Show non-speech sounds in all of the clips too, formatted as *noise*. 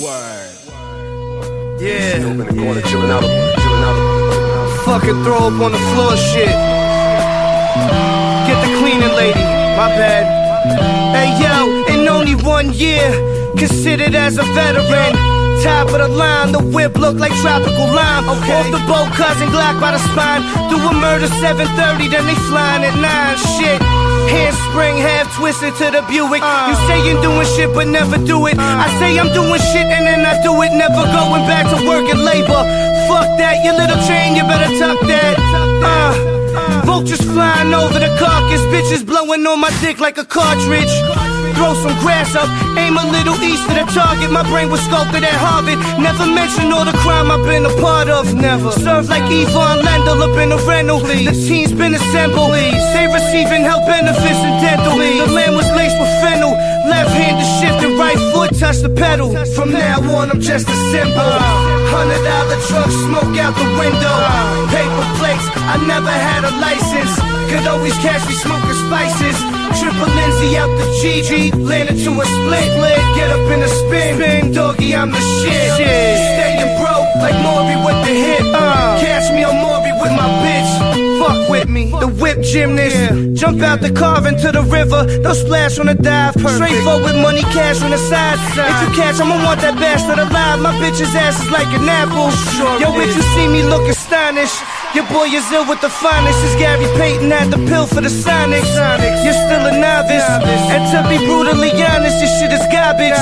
Yeah. Over corner, chilling out, chilling out. Fucking throw up on the floor shit. Get the cleaning lady. My bad. Hey yo, in only one year, considered as a veteran. Top of the line, the whip look like tropical lime. Okay. Off the boat, cousin Glock by the spine. Do a murder 730, then they flying at 9. Shit. Handspring, half twisted to the Buick. You say you're doing shit, but never do it. I say I'm doing shit and then I do it. Never going back to work and labor. Fuck that, your little chain, you better tuck that. Uh, vultures flying over the carcass, bitches blowing on my dick like a cartridge. Throw some grass up, aim a little east of the target. My brain was sculpted at Harvard. Never mention all the crime I've been a part of. Never served like Ivan Lendl up in a rental. The team's been assembled. They receiving health benefits and dental. The land was laced with fennel. Left hand to shift and right foot touch the pedal. From now on, I'm just a symbol. Hundred dollar truck, smoke out the window. Paper plates, I never had a license. Could always catch me smoking spices. Triple Lindsay out the GG, landed to a split. split. Get up in a spin, spin, doggy, I'm the shit. Staying broke like Maury with the hip. Catch me on Maury with my bitch. Fuck with me, the whip gymnast. Jump out the car into the river, they'll splash on the dive. Straightforward money, cash on the side. If you catch, I'ma want that bastard alive. My bitch's ass is like an apple. Yo, if you see me look astonished, your boy is ill with the finest. Is Gary Payton had the pill for the Sonics. You're still a novice, and to be brutally honest, this shit is garbage.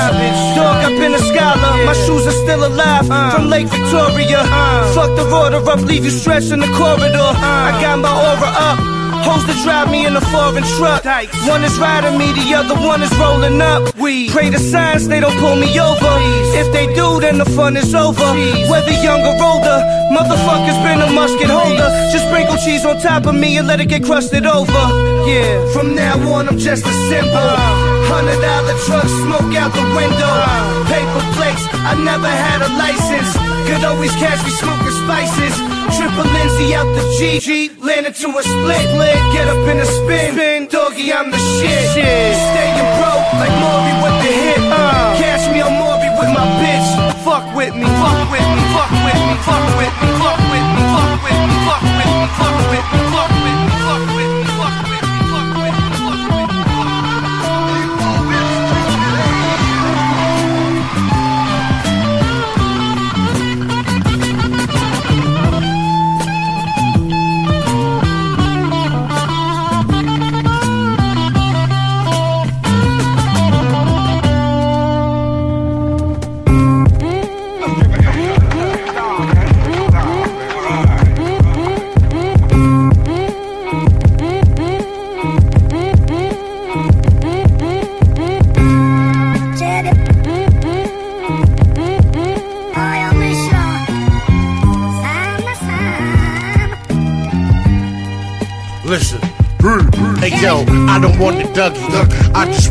Dog, I've been a scholar, my shoes are still alive uh. from Lake Victoria. Uh. Fuck the order up, leave you stretched in the corridor. Uh. I got my aura up. Hoes that drive me in a foreign truck. One is riding me, the other one is rolling up. We pray the signs they don't pull me over. If they do, then the fun is over. Whether young or older, motherfuckers been a musket holder. Just sprinkle cheese on top of me and let it get crusted over. Yeah, from now on I'm just a symbol. Hundred dollar truck, smoke out the window. Paper plates, I never had a license. Could always catch me smoking spices. Triple Lindsay out the GG, landed to a split. split. Get up in a spin, spin. doggy, I'm the shit. Staying broke like Maury with the hit. Uh. Catch me on Maury with my bitch. Fuck with me, fuck with me, fuck with me, fuck with me,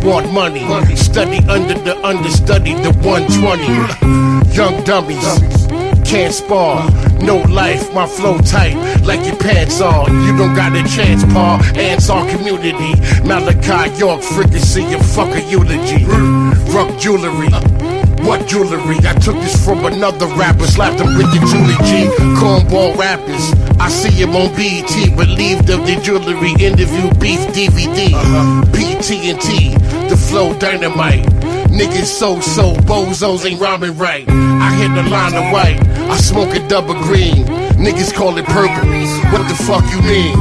want money. Study under the understudy, the 120. Young dummies. Can't spar, no life, my flow tight, like your pants are. You don't got a chance, Paul. Ants our community. Malachi York, fricassee, a fucker eulogy. Rock jewelry. What jewelry? I took this from another rapper, slapped him with the Julie G. Cornball rappers. I see him on BET, relieved of the jewelry. Interview beef DVD. PTNT, the flow dynamite. Niggas so so, bozos ain't rhyming right. I hit the line of white, I smoke a double green. Niggas call it purple. What the fuck you mean?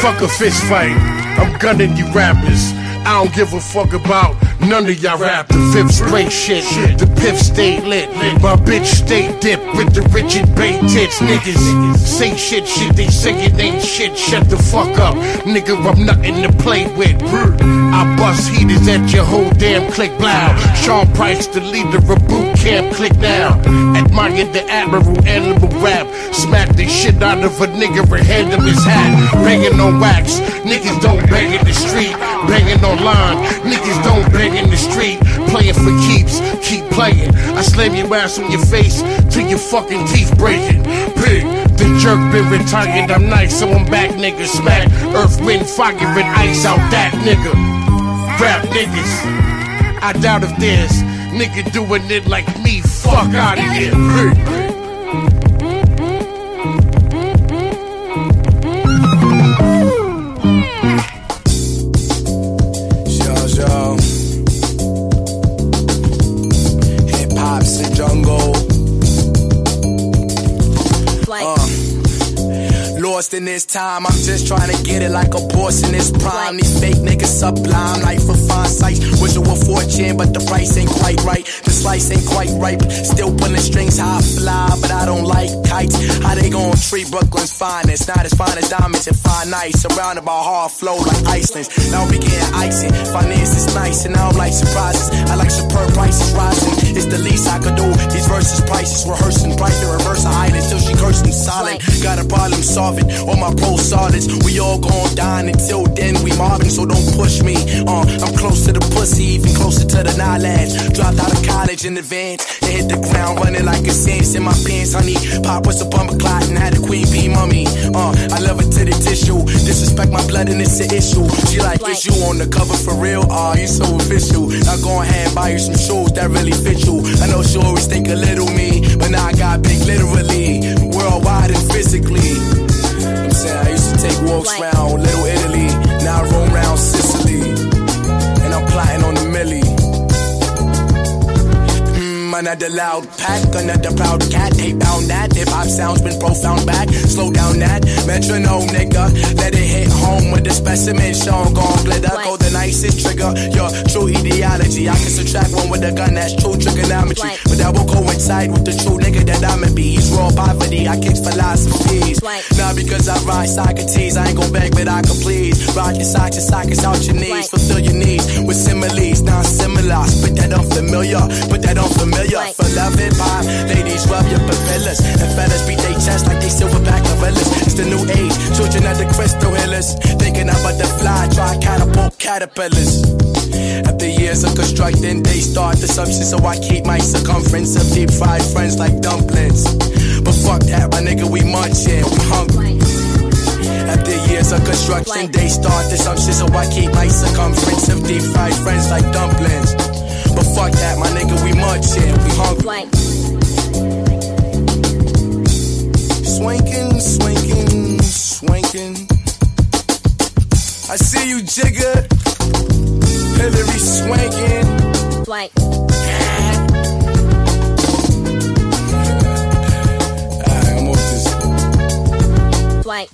Fuck a fist fight. I'm gunning you rappers. I don't give a fuck about none of y'all rap. The fifth straight shit. The piff stay lit. My bitch stay dip with the Richard Bay tits. Niggas say shit, shit. They it ain't shit. Shut the fuck up. Nigga, I'm nothing to play with. I bust heaters at your whole damn click blow. Sean Price, the leader of boot camp, Clik now. Admire the admiral, animal rap. Smack the shit out of a nigga and hand him his hat. Banging on wax. Niggas don't bang in the street. Banging online. Niggas don't bang in the street. Playing for keeps. Keep playing. I slam your ass on your face till your fucking teeth breaking. Pig. The jerk been retired, I'm nice, so I'm back, nigga. Smack, earth, wind, fire, and ice out that nigga. Rap niggas. I doubt if there's Nigga doing it like me, fuck out of here. Time, I'm just trying to get it like a boss in this prime. These fake niggas sublime, like for fine sights. Wish it were fortune, but the price ain't quite right. The slice ain't quite ripe. Still pulling strings, I fly, but I don't like kites. How they gon' treat Brooklyn's finest? Not as fine as diamonds and fine ice. Surrounded by hard flow like Iceland's. Now we getting icy. Finance is nice, and I don't like surprises. I like superb prices rising. It's the least I could do. These verses prices rehearsing bright. The reverse of hiding till she cursed cursing silent. Got a problem solving. All my pro we all gon' die until then. We mobbing, so don't push me. Uh, I'm close to the pussy, even closer to the knowledge. Dropped out of college in advance and hit the ground running like a sense in my pants, honey. Pop was a bumper clot and had a queen bee mummy. Uh, I love it to the tissue. Disrespect my blood and it's an issue. She like, is you on the cover for real? Aw, you so official. Now go ahead and buy you some shoes that really fit you. I know she always think a little me, but now I got big literally, worldwide and physically. I'm I used to take walks Right. round Little Italy, now I roam round Sicily, Another loud pack, another proud cat. Ain't bound that. Hip hop sounds been profound back. Slow down that metronome, nigga. Let it hit home with the specimen shown. Gon' glitter, go the nicest trigger. Your true ideology. I can subtract one with a gun that's true trigonometry. Right. But that will coincide with the true nigga that I'ma be. He's raw poverty. I kick philosophies. Right. Not because I ride Socrates. I ain't gon' beg, but I can please. Rock your socks and sockets out your knees. Right. Fulfill your needs with similes, non similar. But that unfamiliar, but that unfamiliar. Right. For love and pie, ladies rub your papillas. And fellas beat their chest like they silverback gorillas. It's the new age, children of the crystal healers. Thinking about the fly, try catapult caterpillars. After years of constructing, they start assumptions, so I keep my circumference of deep fried friends like dumplings. But fuck that, my nigga, we munching, we hungry. After years of construction, they start assumptions, so I keep my circumference of deep fried friends like dumplings. But fuck that, my nigga, we munching, we hungry. Like, Swanking, swanking, swanking. I see you, Jigger. Hillary swanking. like, Alright, I'm off this. like,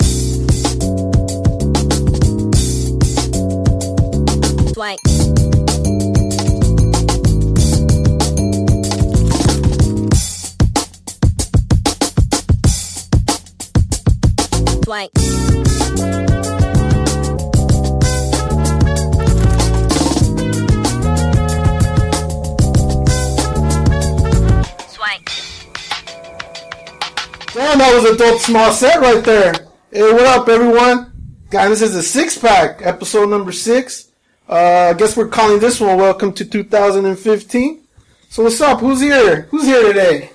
Damn, that was a dope small set right there. Hey, what up, everyone? Guys, this is a six pack, episode number six. Uh, I guess we're calling this one Welcome to 2015. So, what's up? Who's here? Who's here today?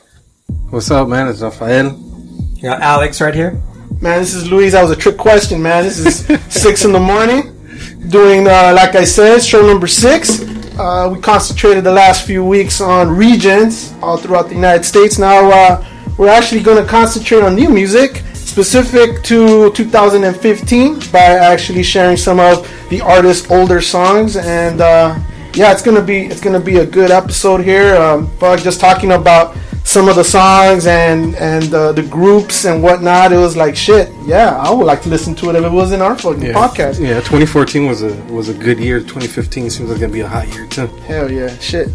What's up, man? It's Rafael. You got Alex right here. Man, this is Luis. That was a trick question, man. This is *laughs* six in the morning. Doing, uh, like I said, show number six. Uh, we concentrated the last few weeks on regions all throughout the United States. Now, uh, we're actually going to concentrate on new music specific to 2015 by actually sharing some of the artist's older songs and uh, yeah it's gonna be it's gonna be a good episode here um, just talking about some of the songs and and uh, the groups and whatnot it was like shit yeah i would like to listen to it if it was in our fucking podcast Yeah, 2014 was a was a good year. 2015 seems like gonna be a hot year too. Hell yeah, shit.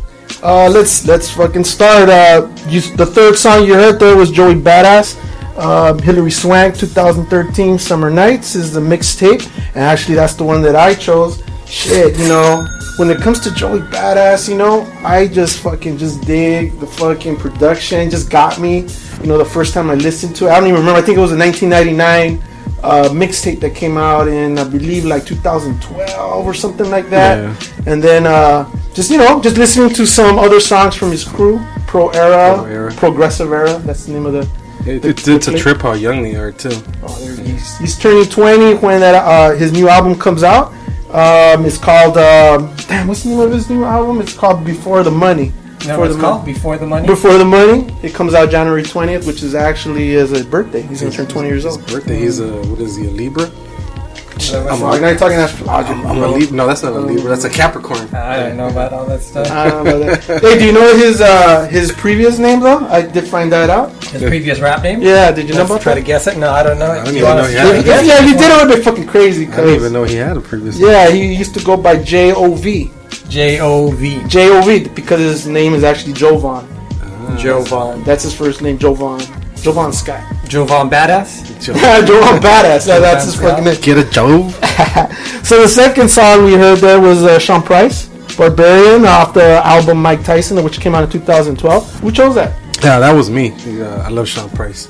Uh, let's let's fucking start. Uh, you, the third song you heard there was Joey Badass. Uh, Hilary Swank, 2013 Summer Nights is the mixtape, and actually that's the one that I chose. Shit, you know, when it comes to Joey Badass, you know, I just fucking just dig the fucking production. Just got me. You know, the first time I listened to it, I don't even remember. I think it was a 1999 uh, mixtape that came out in I believe like 2012 or something like that. Yeah. And then uh, just you know just listening to some other songs from his crew, Pro Era, Pro Era. Progressive Era. That's the name of the. It, the- it's, it's the a trip how young they are too. Oh, there he. He's turning 20 when that uh, his new album comes out. Um, it's called um, damn. What's the name of his new album? It's called Before the Money. Know what it's called? Before the money. Before the Money. It comes out January 20th, which is actually his birthday. He's gonna turn 20 years His old. birthday. He's a what is he? A Libra. I'm like, now you're talking astrology. I'm a Libra. No, that's not a Libra. That's a Capricorn. I don't know about all that stuff. I don't know that. *laughs* hey, do you know his uh, his previous name though? I did find that out. His previous rap name. Yeah, did you know Let's about try that? to guess it. No, I don't know. I don't You even know he try had to it. guess If, yeah, if you did, it would be fucking crazy. I didn't even know he had a previous. yeah, he used to go by J O V. J O V. J O V because his name is actually Jo-Vaughn. Jo-Vaughn. That's his first name, Jo-Vaughn. Jo-Vaughn Scott. Jo-Vaughn Badass. *laughs* Jo-Vaughn Badass. Yeah, that's his fucking name. Get a Jove. *laughs* So the second song we heard there was uh, Sean Price, Barbarian, off the album Mike Tyson, which came out in 2012. Who chose that? Yeah, that was me. Uh, I love Sean Price.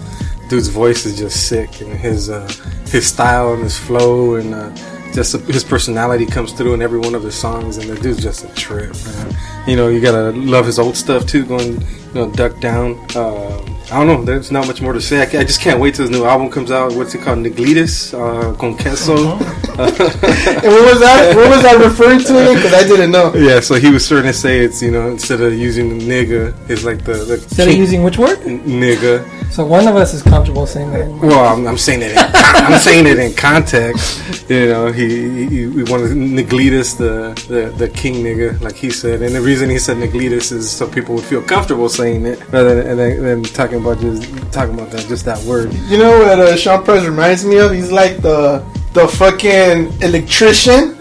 Dude's voice is just sick, and his uh, his style and his flow and uh, just his personality comes through in every one of his songs. And the dude's just a trip, man. You know, you gotta love his old stuff too. Going, you know, duck down. Um I don't know. There's not much more to say. I, I just can't wait till his new album comes out. What's it called? Neglitis uh, con queso. *laughs* And what was that? What was that referring to? Because I didn't know. yeah, so he was starting to say it's you know instead of using the nigga, it's like the the Instead of using which word? nigga. So one of us is comfortable saying that. Well, I'm, I'm saying it. In, *laughs* I'm saying it in context. You know, he he, he wanted Neglitus, the, the the king nigga, like he said, and the reason he said Neglitus is so people would feel comfortable saying it rather than, than, than talking about just talking about that just that word. You know what uh, Sean Price reminds me of? He's like the the fucking electrician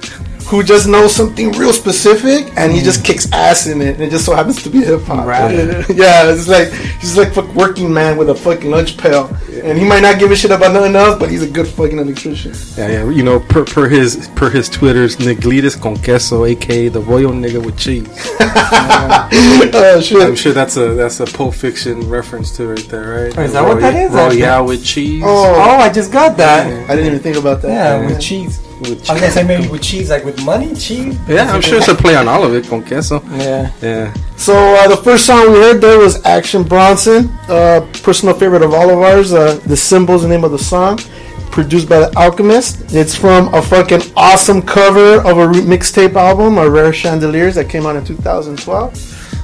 who just knows something real specific and he just mm. kicks ass in it. And it just so happens to be hip hop. Right. *laughs* yeah, it's like he's like fuck working man with a fucking lunch pail, and he might not give a shit about nothing else, but he's a good fucking electrician. Yeah, yeah. You know, per, per his per his Twitter's Neglitus con queso, aka the royal nigga with cheese. *laughs* Oh I'm shit! sure that's a that's a Pulp Fiction reference to right there, right? Oh, is that what that is? Royale with cheese. Oh, Oh, I just got that. I didn't even think about that. Yeah, with cheese. With I was gonna say maybe with cheese, like with money, cheese. Yeah, I'm sure it's a play on all of it, con queso. Yeah. Yeah. So uh, the first song we heard there was Action Bronson, uh, personal favorite of all of ours. Uh, the symbols, the name of the song, produced by the Alchemist. It's from a fucking awesome cover of a re- mixtape album, a Rare Chandeliers, that came out in 2012.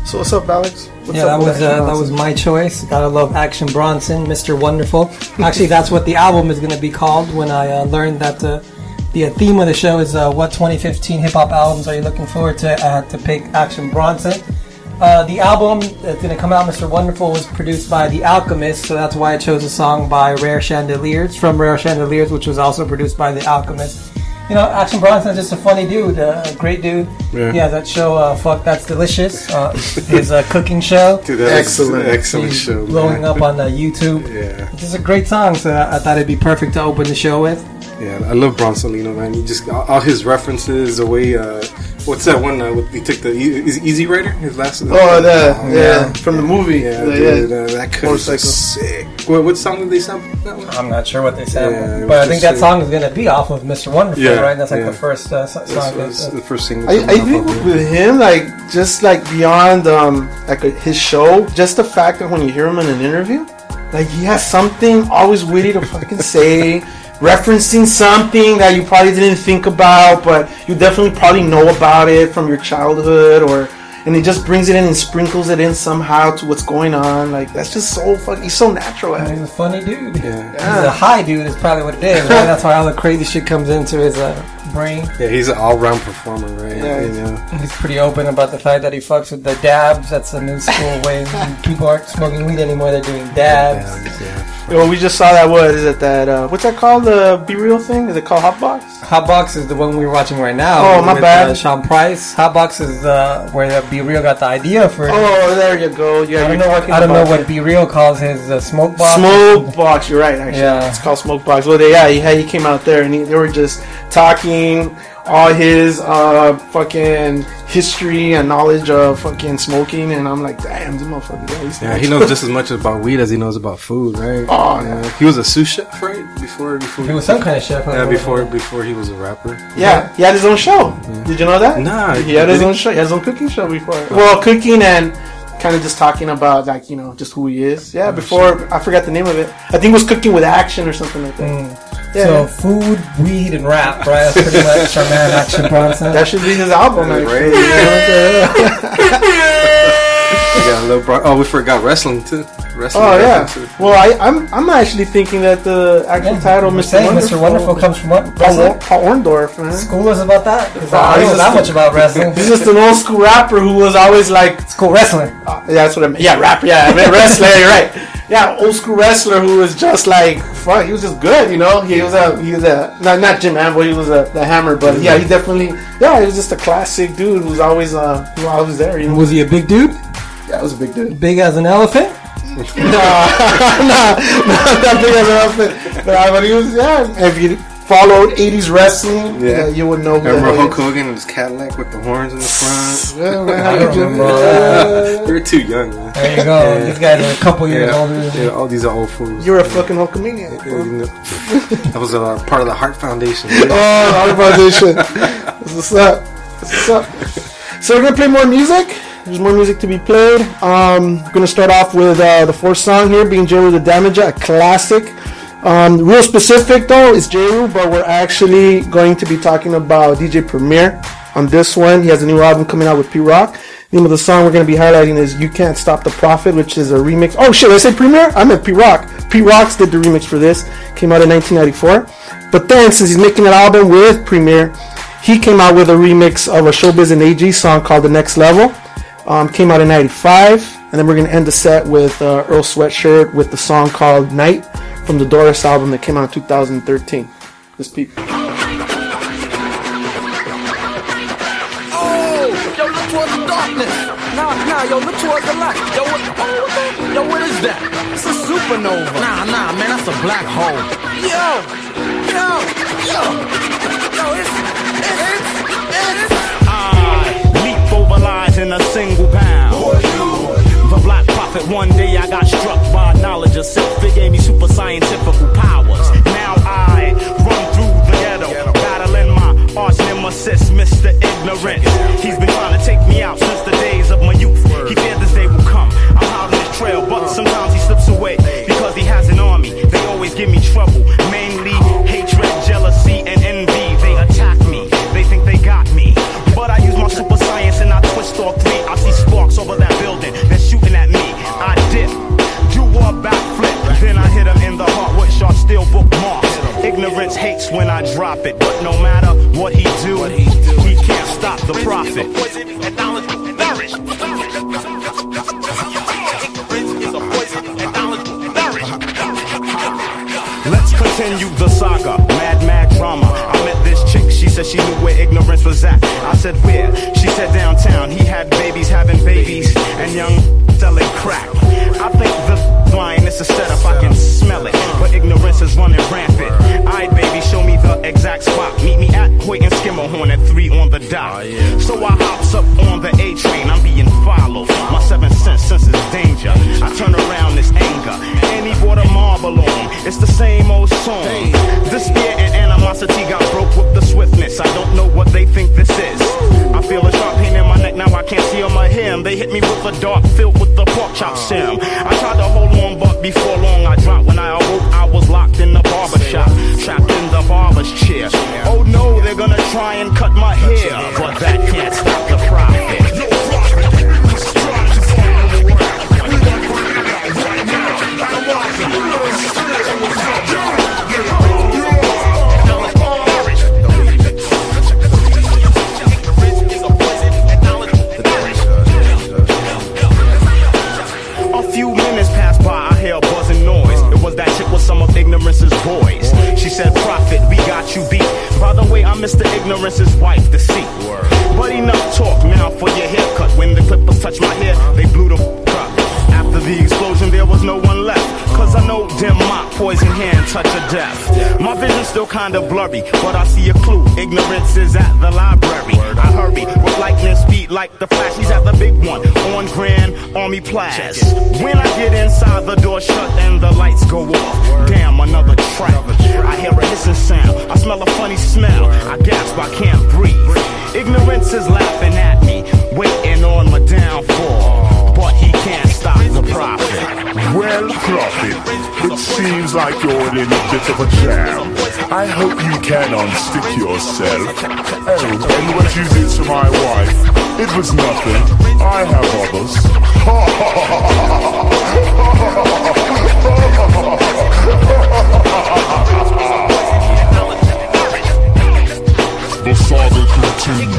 So what's up, Alex? What's Yeah, that up with was uh, that was my choice. Gotta love Action Bronson, Mr. Wonderful. *laughs* Actually, that's what the album is gonna be called. When I uh, learned that the the theme of the show is uh, what 2015 hip hop albums are you looking forward to? I had to pick Action Bronson. Uh, the album that's gonna come out, Mr. Wonderful, was produced by The Alchemist, so that's why I chose a song by Rare Chandeliers from Rare Chandeliers, which was also produced by The Alchemist. You know, Action Bronson's just a funny dude, uh, a great dude. Yeah. He has that show, uh, Fuck That's Delicious, uh, his uh, cooking show. Dude, that Excellent. was excellent He's show. blowing man. up on uh, YouTube. Yeah, It's just a great song, so I I thought it'd be perfect to open the show with. yeah, I love Bronsolino, man. He just all all his references, the way. What's that one? Uh, with, he took the E- is it Easy Rider. His last. Oh, the, Oh, yeah, from the movie. Yeah, The- dude, yeah. uh, that cut was Motorcycle. sick. What, what song did they sample? That one? I'm not sure what they said, Yeah, but I think that a- song is gonna be off of Mr. Wonderful, Yeah, right? That's like yeah. the first uh, so- This song. was that- the first single. I, from I think Up. with him, like just like beyond um like his show, just the fact that when you hear him in an interview, like he has something always witty to fucking say, *laughs* referencing something that you probably didn't think about, but you definitely probably know about it from your childhood or. And it just brings it in and sprinkles it in somehow to what's going on. Like that's just so fucking. He's so natural at He's a funny dude. Yeah. He's a high dude is probably what it is. Right? That's why all the crazy shit comes into his uh, brain. Yeah, he's an all-round performer, right? Yeah. You know? He's pretty open about the fact that he fucks with the dabs. That's a new school way. *laughs* People aren't smoking weed anymore; they're doing dabs. Yeah, yeah. Well, we just saw that. What is it? That uh, what's that called? The B-Real thing? Is it called Hotbox? Hotbox is the one we're watching right now. Oh, my with, bad. Uh, Sean Price. Hotbox is uh, where B-Real got the idea for. Oh, there you go. Yeah, I don't know what I don't know what B-Real calls his uh, smoke box. Smoke box. You're right. Actually, Yeah. it's called smoke box. Well, they, yeah, he, had- he came out there and he, they were just talking all his uh fucking history and knowledge of fucking smoking, and I'm like, damn, this motherfucker. Yeah, Yeah, he knows just as much about weed as he knows about food, right? Oh, yeah. He was a sous chef, right? Before, before. He was some kind of chef. yeah, before before he was a rapper. Yeah, he had his own show. Did you know that? Nah, he had his own show. He had his own cooking show before. Well, cooking and kind of just talking about like you know just who he is. Oh, Yeah, before I forgot the name of it. I think it was cooking with action or something like that. Mm. Yeah, So food, weed, and rap, right? That's pretty much our man Action Bronson. that should be his album. Right. Actually. *laughs* love Brock. Oh, we forgot wrestling too. Wrestling. Oh yeah. too. Well, I, I'm I'm actually thinking that the actual Yeah, title, we're Mr. saying Wonderful, Mr. Wonderful comes from what? Paul, Wrestling? Paul Orndorff, man. School us about that. Oh, I don't know that much about wrestling. He's just an old school rapper who was always like, School wrestling. uh, yeah, that's what I meant. Yeah, rapper. Yeah, I meant wrestler. You're right. Yeah, old school wrestler who was just like, fuck, he was just good, you know. He was a, he was a, not not Jim Anvil, he was a the Hammer, but yeah, he definitely, yeah, he was just a classic dude who was always, uh, who was always there. You know, Was he a big dude? yeah, it was a big dude. Big as an elephant? *laughs* *laughs* nah, not that big as an outfit. Nah, but he was, yeah. If you followed 80s wrestling, Yeah. yeah, you would know who Remember hell Hulk. Hogan and his Cadillac with the horns in the front? Yeah, man, how I you remember doing? all were too young, man. There you go. These guys are a couple years older than yeah, all these are old fools. You're a fucking Hulkamaniac. Yeah, bro. you *laughs* that was uh, part of the Hart Foundation. Oh, our foundation. That's what's up. That's what's up. So we're gonna play more music. There's more music to be played. Um, we're gonna start off with uh, the fourth song here, being Jeru the Damager, a classic. Um, real specific though is Jeru, but we're actually going to be talking about DJ Premier on this one. He has a new album coming out with Pete Rock. name of the song we're going to be highlighting is "You Can't Stop the Prophet," which is a remix. Oh shit! I said Premier. I meant Pete Rock. Pete Rocks did the remix for this. Came out in 1994. But then, since he's making an album with Premier, he came out with a remix of a Showbiz and AG song called "The Next Level." Um, came out in '95, and then we're going to end the set with uh, Earl Sweatshirt with the song called "Night" from the Doris album that came out in 2013. This peep. Oh, yo, look towards the darkness. Nah, nah, yo, look towards the light. Yo, what, oh, what the, yo, what is that? It's a supernova. Nah, nah, man, that's a black hole. Yo, yo, yo, yo, it's, it's, it's, it's. I leap over lies in a single pound. Prophet, one day I got struck by knowledge of self. It gave me super scientific powers. Now I run through the ghetto, battling my arch nemesis, Mr. Ignorant. He's been trying to take me out since the days of my youth. He feared this day will come. I'm out on his trail, but sometimes he slips away because he has an army. They always give me trouble, mainly hatred, jealousy, and envy. They attack me, they think they got me. But I use my super science and I twist all three. I see sparks over that building. I dip, do a backflip. Then I hit him in the heart with sharp steel bookmarks. Ignorance hates when I drop it. But no matter what he do, he can't stop the prophet. Let's continue the saga. Mad, mad drama. Said she knew where ignorance was at. I said, where? She said, downtown. He had babies having babies and young selling crack. I think the line is a setup. I can smell it. But ignorance is running rampant. Alright, baby, show me the exact spot. Meet me at Hoyt and Schermerhorn at 3 on the dot. Oh, so I hops up on the A train. I'm being followed. My seven sense senses danger. I turn around this anger. And he brought a marble on. It's the same old song. They hit me with a dart filled with the pork chop sim. I tried to hold on, but before long I dropped. When I awoke, I was locked in the barber shop, trapped in the barber's chair. Oh no, they're gonna try and cut my hair, but that kinda blurry, but I see a clue. Ignorance is at the library. I hurry with lightning speed like the flash. He's at the big one on Grand Army Plaza. When I get inside, the door shut and the lights go off. Damn, another trap. I hear a hissing sound. I smell a funny smell. I gasp, I can't breathe. Ignorance is laughing at me, waiting on my downfall. Oh. But he can't stop the prophet. Well, Prophet, it seems like you're in a bit of a jam. I hope you can unstick yourself. Oh, and what you did to my wife, It was nothing. I have others. *laughs* the saga continues.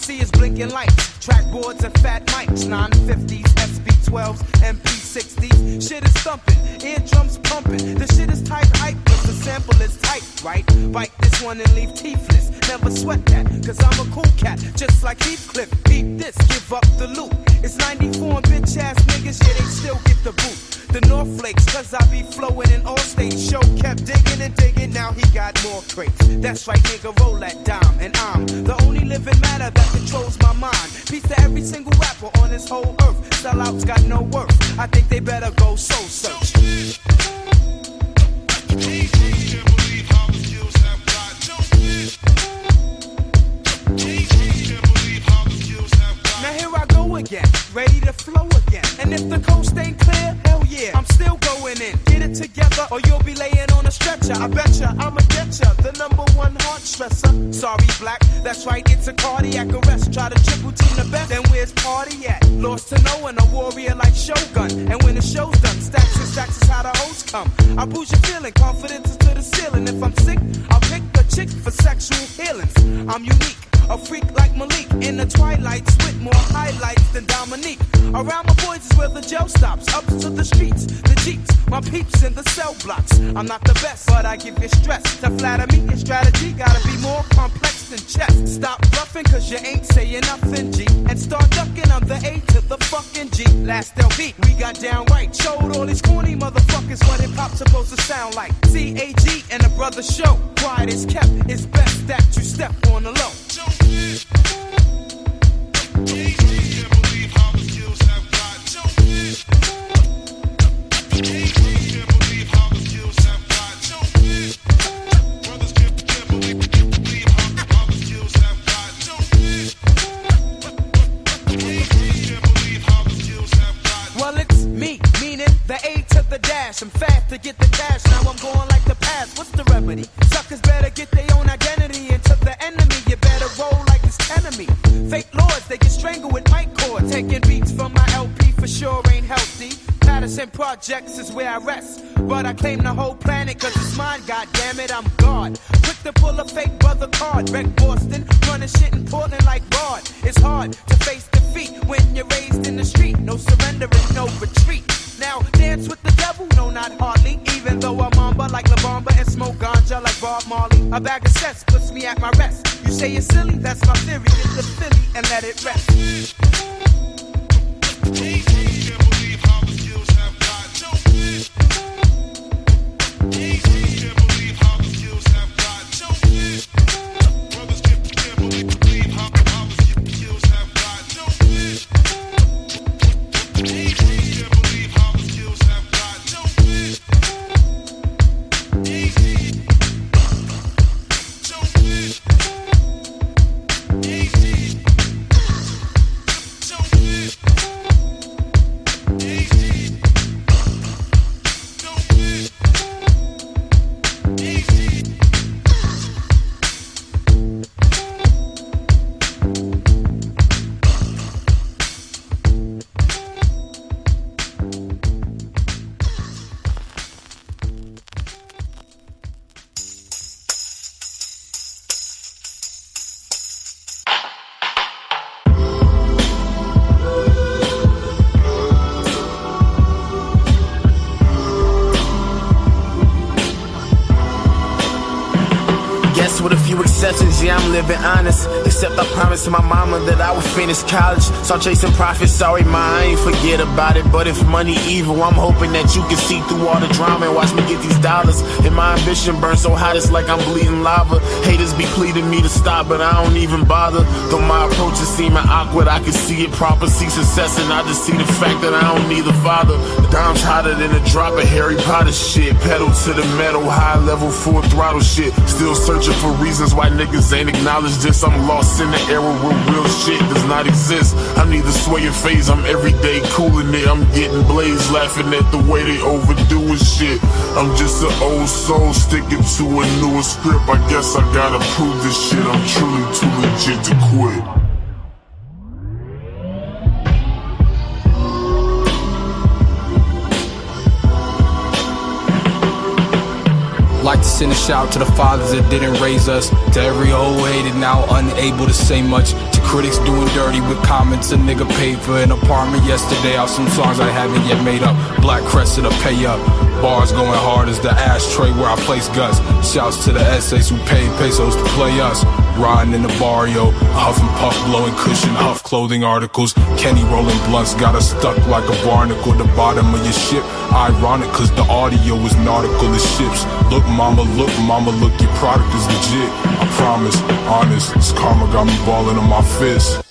See is blinking lights, track boards and fat mics, 950s, SP-12s, MP60s. Shit is thumping, eardrums pumping. The shit is tight hype, but the sample is tight, right? Bite this one and leave teethless. Never sweat that, cause I'm a cool cat, just like Heathcliff. Beat this, give up the loot. It's 94 and bitch ass niggas, yeah, they still get the boot. The North Flakes, cause I be flowing in all states. Show kept digging and digging, now he got more crates. That's right, nigga, roll that dime. And I'm the only living matter that controls my mind. Peace to every single rapper on this whole earth. Sellouts got no worth. I think they better go soul search. Now here I go again, ready to flow again. And if the coast ain't clear, hell yeah, I'm still going in. Get it together, or you'll be laying on a stretcher. I betcha, I'ma get ya, the number one heart stressor. Sorry, black, that's right, it's a cardiac arrest. Try to triple team the best, then where's party at? Lost to no one, a warrior like Shogun. And when the show's done, stacks and stacks is how the hoes come. I boost your feeling, confidence is to the ceiling. If I'm sick, I'll pick a chick for sexual healings. I'm unique. A freak like Malik in the twilights with more highlights than Dominique. Around my boys is where the jail stops. Up to the streets, the jeeps, my peeps in the cell blocks. I'm not the best, but I give you stress. To flatter me, your strategy gotta be more complex than chess. Stop bluffing, cause you ain't saying nothing, G. And start ducking, I'm the A to the fucking G. Last LP, we got down right. Showed all these corny motherfuckers what hip hop's supposed to sound like. CAG and the brother show. Quiet is kept, it's best that you step on the low. Well, the dash. I'm fast to get the cash. Now I'm going like the past. What's the remedy? Suckers better get their own identity. And to the enemy, you better roll like it's enemy. Fake lords, they get strangled with mic cord. Taking beats from my LP for sure ain't healthy. Patterson Projects is where I rest. But I claim the whole planet cause it's mine, god damn it, I'm God. Quick to pull a fake brother card. Wreck Boston, running shit in Portland like Rod. It's hard to face defeat when you're raised in the street. No surrendering, A bag of cess puts me at my rest. You say you're silly, that's my theory. Get the Philly and let it rest. I'm chasing profits, sorry, ma, I ain't forget about it. But if money evil, I'm hoping that you can see through all the drama and watch me get these dollars. And my ambition burns so hot, it's like I'm bleeding lava. Haters be pleading me to stop, but I don't even bother. Though my approach is seeming awkward, I can see it proper, see success, and I just see the fact that I don't need a father. The dime's hotter than a drop of Harry Potter shit. Pedal to the metal, high level, full throttle shit. Still searching for reasons why niggas ain't acknowledged this. I'm lost in the era where real shit does not exist. I'm neither swaying phase, I'm everyday cooling it. I'm getting blazed, laughing at the way they overdoing shit. I'm just an old soul sticking to a newer script. I guess I gotta prove this shit. I'm truly too legit to quit. Like to send a shout to the fathers that didn't raise us. To every old hated now unable to say much. To critics doing dirty with comments. A nigga paid for an apartment yesterday off some songs I haven't yet made up. Black crested a pay up. Bars going hard as the ashtray where I place guts. Shouts to the essays who paid pesos to play us. Riding in the barrio, huff and puff, blowing cushion, huff clothing articles. Kenny rolling blunts, got us stuck like a barnacle. The bottom of your ship, ironic, cause the audio is nautical as ships. Look, mama, look, mama, look, your product is legit. I promise, honest, this karma got me balling on my fist.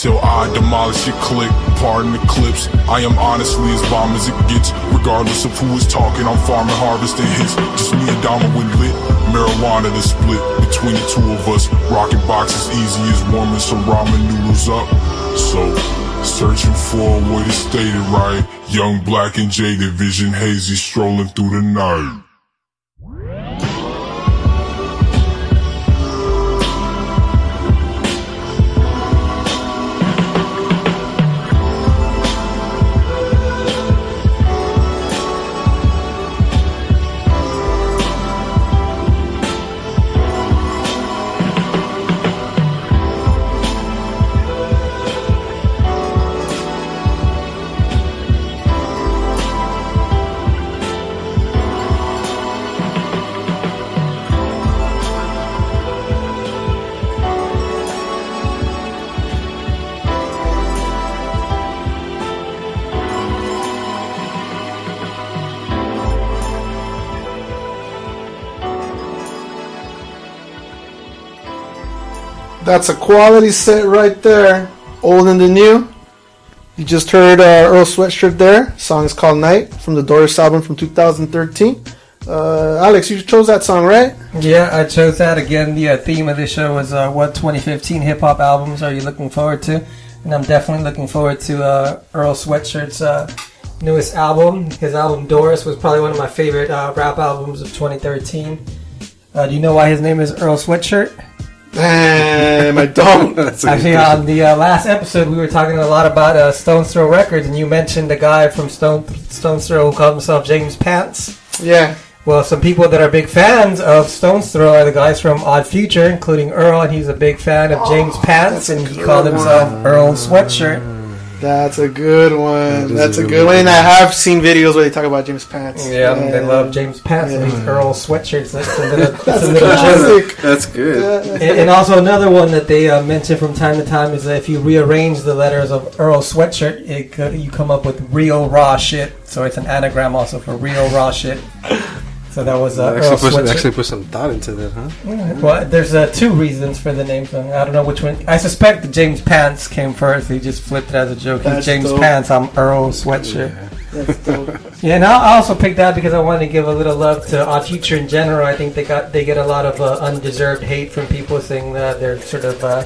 Till I demolish your click, pardon the clips. I am honestly as bomb as it gets. Regardless of who is talking, I'm farming, harvesting hits. Just me and Domo when lit. Marijuana to split between the two of us. Rocking boxes easy as warming some ramen noodles up. So, searching for a way to state it right. Young, black, and jaded, vision hazy, strolling through the night. That's a quality set right there. Old and the new. You just heard uh, Earl Sweatshirt there. Song is called Night from the Doris album from 2013. Uh, Alex, you chose that song, right? Yeah, I chose that again. The uh, theme of this show is uh, what 2015 hip hop albums are you looking forward to? And I'm definitely looking forward to uh, Earl Sweatshirt's uh, newest album. His album Doris was probably one of my favorite uh, rap albums of 2013. Uh, do you know why his name is Earl Sweatshirt? Damn, *laughs* I don't. Actually, on the uh, last episode, we were talking a lot about uh, Stones Throw Records, and you mentioned the guy from Stone Stones Throw who called himself James Pants. Yeah. Well, some people that are big fans of Stones Throw are the guys from Odd Future, including Earl, and he's a big fan of James Pants, and he called himself Earl Sweatshirt. That's a good one. is That's a a good good one. one. And I have seen videos where they talk about James Pants. Yeah, they love James Pants and these Earl sweatshirts. That's a little, *laughs* that's That's a little joke. classic. That's good. And, and also another one that they uh, mention from time to time is that if you rearrange the letters of Earl sweatshirt, it co- you come up with real raw shit. So it's an anagram also for real raw shit. So that was uh, Earl actually, put, sweatshirt. actually put some thought into that, huh? Well, there's uh, two reasons for the name. So I don't know which one. I suspect that James Pants came first. He just flipped it as a joke. He's James dope. Pants. I'm Earl Sweatshirt. That's dope. *laughs* Yeah, and I I also picked that because I wanted to give a little love to Odd Future in general. I think they got they get a lot of uh, undeserved hate from people saying that they're sort of uh,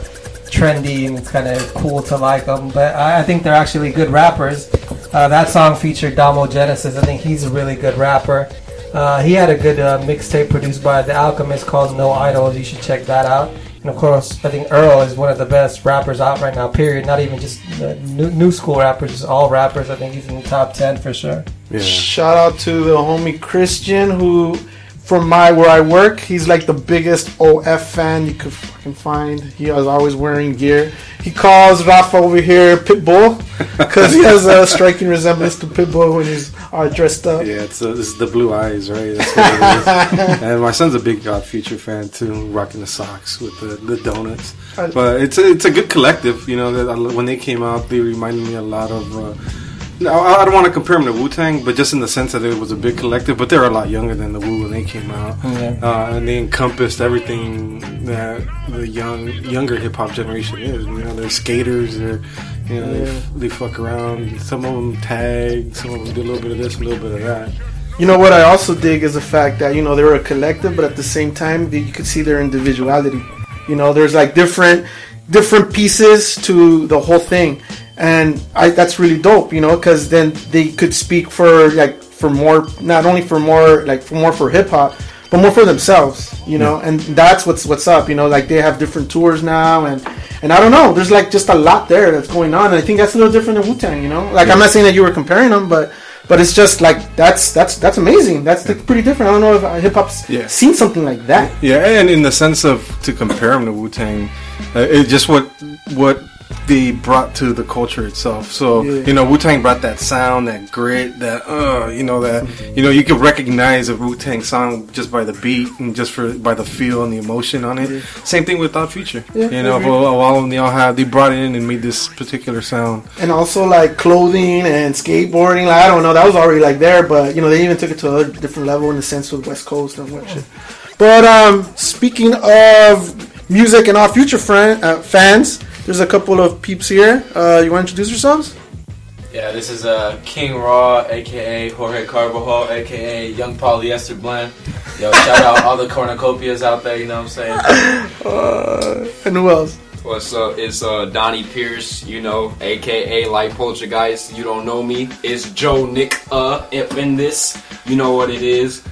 trendy and it's kind of cool to like them. But I, I think they're actually good rappers. Uh, that song featured Domo Genesis. I think he's a really good rapper. Uh, he had a good uh, mixtape produced by The Alchemist called No Idols. You should check that out. And of course, I think Earl is one of the best rappers out right now. Period. Not even just uh, new, new school rappers, just all rappers. I think he's in the top ten for sure. Yeah. Shout out to the homie Christian who from my where I work, he's like the biggest OF fan you could fucking find. He was always wearing gear. He calls Rafa over here Pitbull because he has a striking resemblance to Pitbull when he's all dressed up. Yeah, it's, uh, it's the blue eyes, right? That's what it is. *laughs* and my son's a big Odd Future fan too, rocking the socks with the, the donuts. But it's a, it's a good collective, you know. That I- when they came out, they reminded me a lot of. Uh, no, I don't want to compare them to Wu Tang, but just in the sense that it was a big collective. But they're a lot younger than the Wu when they came out, Yeah. uh, and they encompassed everything that the young younger hip hop generation is. You know, they're skaters. They're you know they, f- they fuck around. Some of them tag. Some of them do a little bit of this, a little bit of that. You know what I also dig is the fact that you know they were a collective, but at the same time you could see their individuality. You know, there's like different different pieces to the whole thing, and I that's really dope. You know, because then they could speak for like for more, not only for more like for more for hip hop, but more for themselves. You know, and that's what's what's up. You know, like they have different tours now, and and I don't know, there's like just a lot there that's going on, and I think that's a little different than Wu Tang. You know, like I'm not saying that you were comparing them, but. But it's just like that's that's that's amazing. That's like, pretty different. I don't know if hip hop's Yeah. seen something like that. Yeah, and in the sense of to compare them to Wu Tang, uh, it just what what they brought to the culture itself. So Yeah. you know, Wu Tang brought that sound, that grit, that uh, you know that you know you could recognize a Wu Tang song just by the beat and just for by the feel and the emotion on it. Same thing with Odd Future. Yeah, you know, agree. well, all of them they all have they brought it in and made this particular sound. And also like clothing and skateboarding. Like I don't know, that was already like there, but you know they even took it to a different level in the sense of West Coast and what shit. But um, speaking of music and Odd Future friend uh, fans, there's a couple of peeps here. Uh, you want to introduce yourselves? Yeah, this is uh, King Raw, aka Jorge Carbajal, aka Young Polyester Blend. Yo, shout out all the cornucopias out there, you know what I'm saying? *laughs* Uh, and who else? What's up? It's uh, Donnie Pierce, you know, aka Light Poltergeist. You don't know me. It's Joe Nick uh up in this. You know what it is.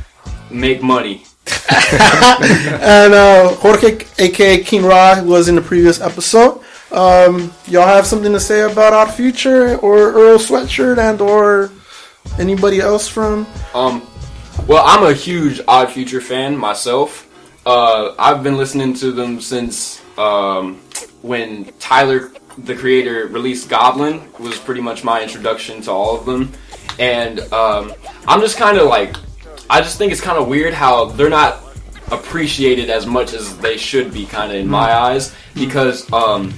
Make money. *laughs* and uh, Jorge, aka King Raw, was in the previous episode. Um, y'all have something to say about Odd Future or Earl Sweatshirt and or anybody else from? Um, well, I'm a huge Odd Future fan myself. Uh, I've been listening to them since um, when Tyler, the creator, released Goblin. Was pretty much my introduction to all of them, and um, I'm just kind of like, I just think it's kind of weird how they're not appreciated as much as they should be, kind of in my eyes, because um,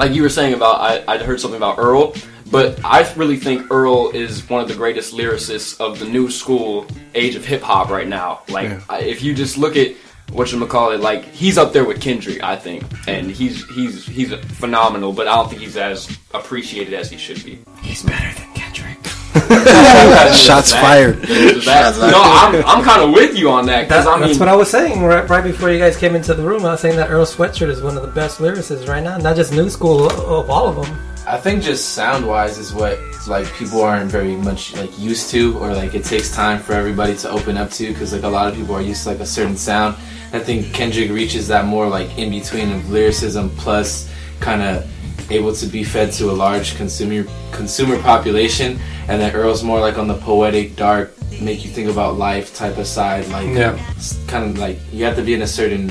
like you were saying about, I, I heard something about Earl. But I really think Earl is one of the greatest lyricists of the new school age of hip hop right now. Like, Yeah. I, if you just look at what you call it, like he's up there with Kendrick, I think, and he's he's he's phenomenal. But I don't think he's as appreciated as he should be. He's better than Kendrick. *laughs* Shots fired. No, I'm I'm kind of with you on that That- I mean, that's what I was saying right, right before you guys came into the room. I was saying that Earl Sweatshirt is one of the best lyricists right now, not just new school of all of them. I think just sound wise is what like people aren't very much like used to, or like it takes time for everybody to open up to, because like a lot of people are used to like a certain sound. I think Kendrick reaches that more like in between of lyricism plus kind of able to be fed to a large consumer consumer population, and then Earl's more like on the poetic, dark, make you think about life type of side. Like Yeah. kind of like you have to be in a certain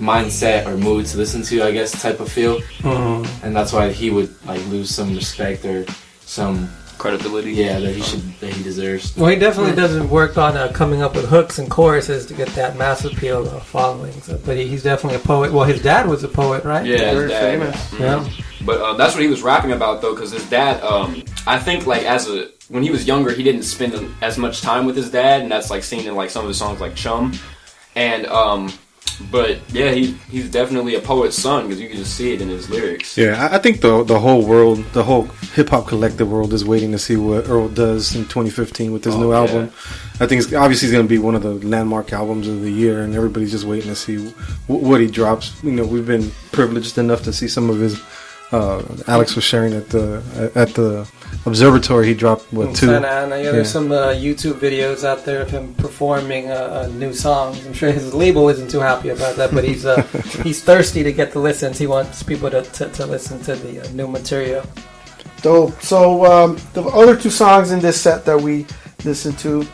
mindset or mood to listen to, I guess, type of feel. Mhm. And that's why he would like lose some respect or some credibility. Yeah, that he should that he deserves. Well, he definitely doesn't work on uh, coming up with hooks and choruses to get that mass appeal of following. So, but he, he's definitely a poet. Well, his dad was a poet, right? Yeah, his dad. Yeah. Mhm. But uh, that's what he was rapping about though, because his dad. Um, I think like as a when he was younger, he didn't spend as much time with his dad, and that's like seen in like some of his songs like Chum, and um, but yeah, he he's definitely a poet's son because you can just see it in his lyrics. Yeah, I think the the whole world, the whole hip hop collective world, is waiting to see what Earl does in 2015 with his Oh, new yeah. album. I think it's obviously going to be one of the landmark albums of the year, and everybody's just waiting to see w- what he drops. You know, we've been privileged enough to see some of his. Uh, Alex was sharing at the at the observatory. He dropped what In two? Santa Ana, yeah, Yeah. there's some uh, YouTube videos out there of him performing uh, uh, new songs. I'm sure his label isn't too happy about that, but he's uh, *laughs* he's thirsty to get the listens. He wants people to, to, to listen to the uh, new material. Dope. So um, the other two songs in this set that we listened to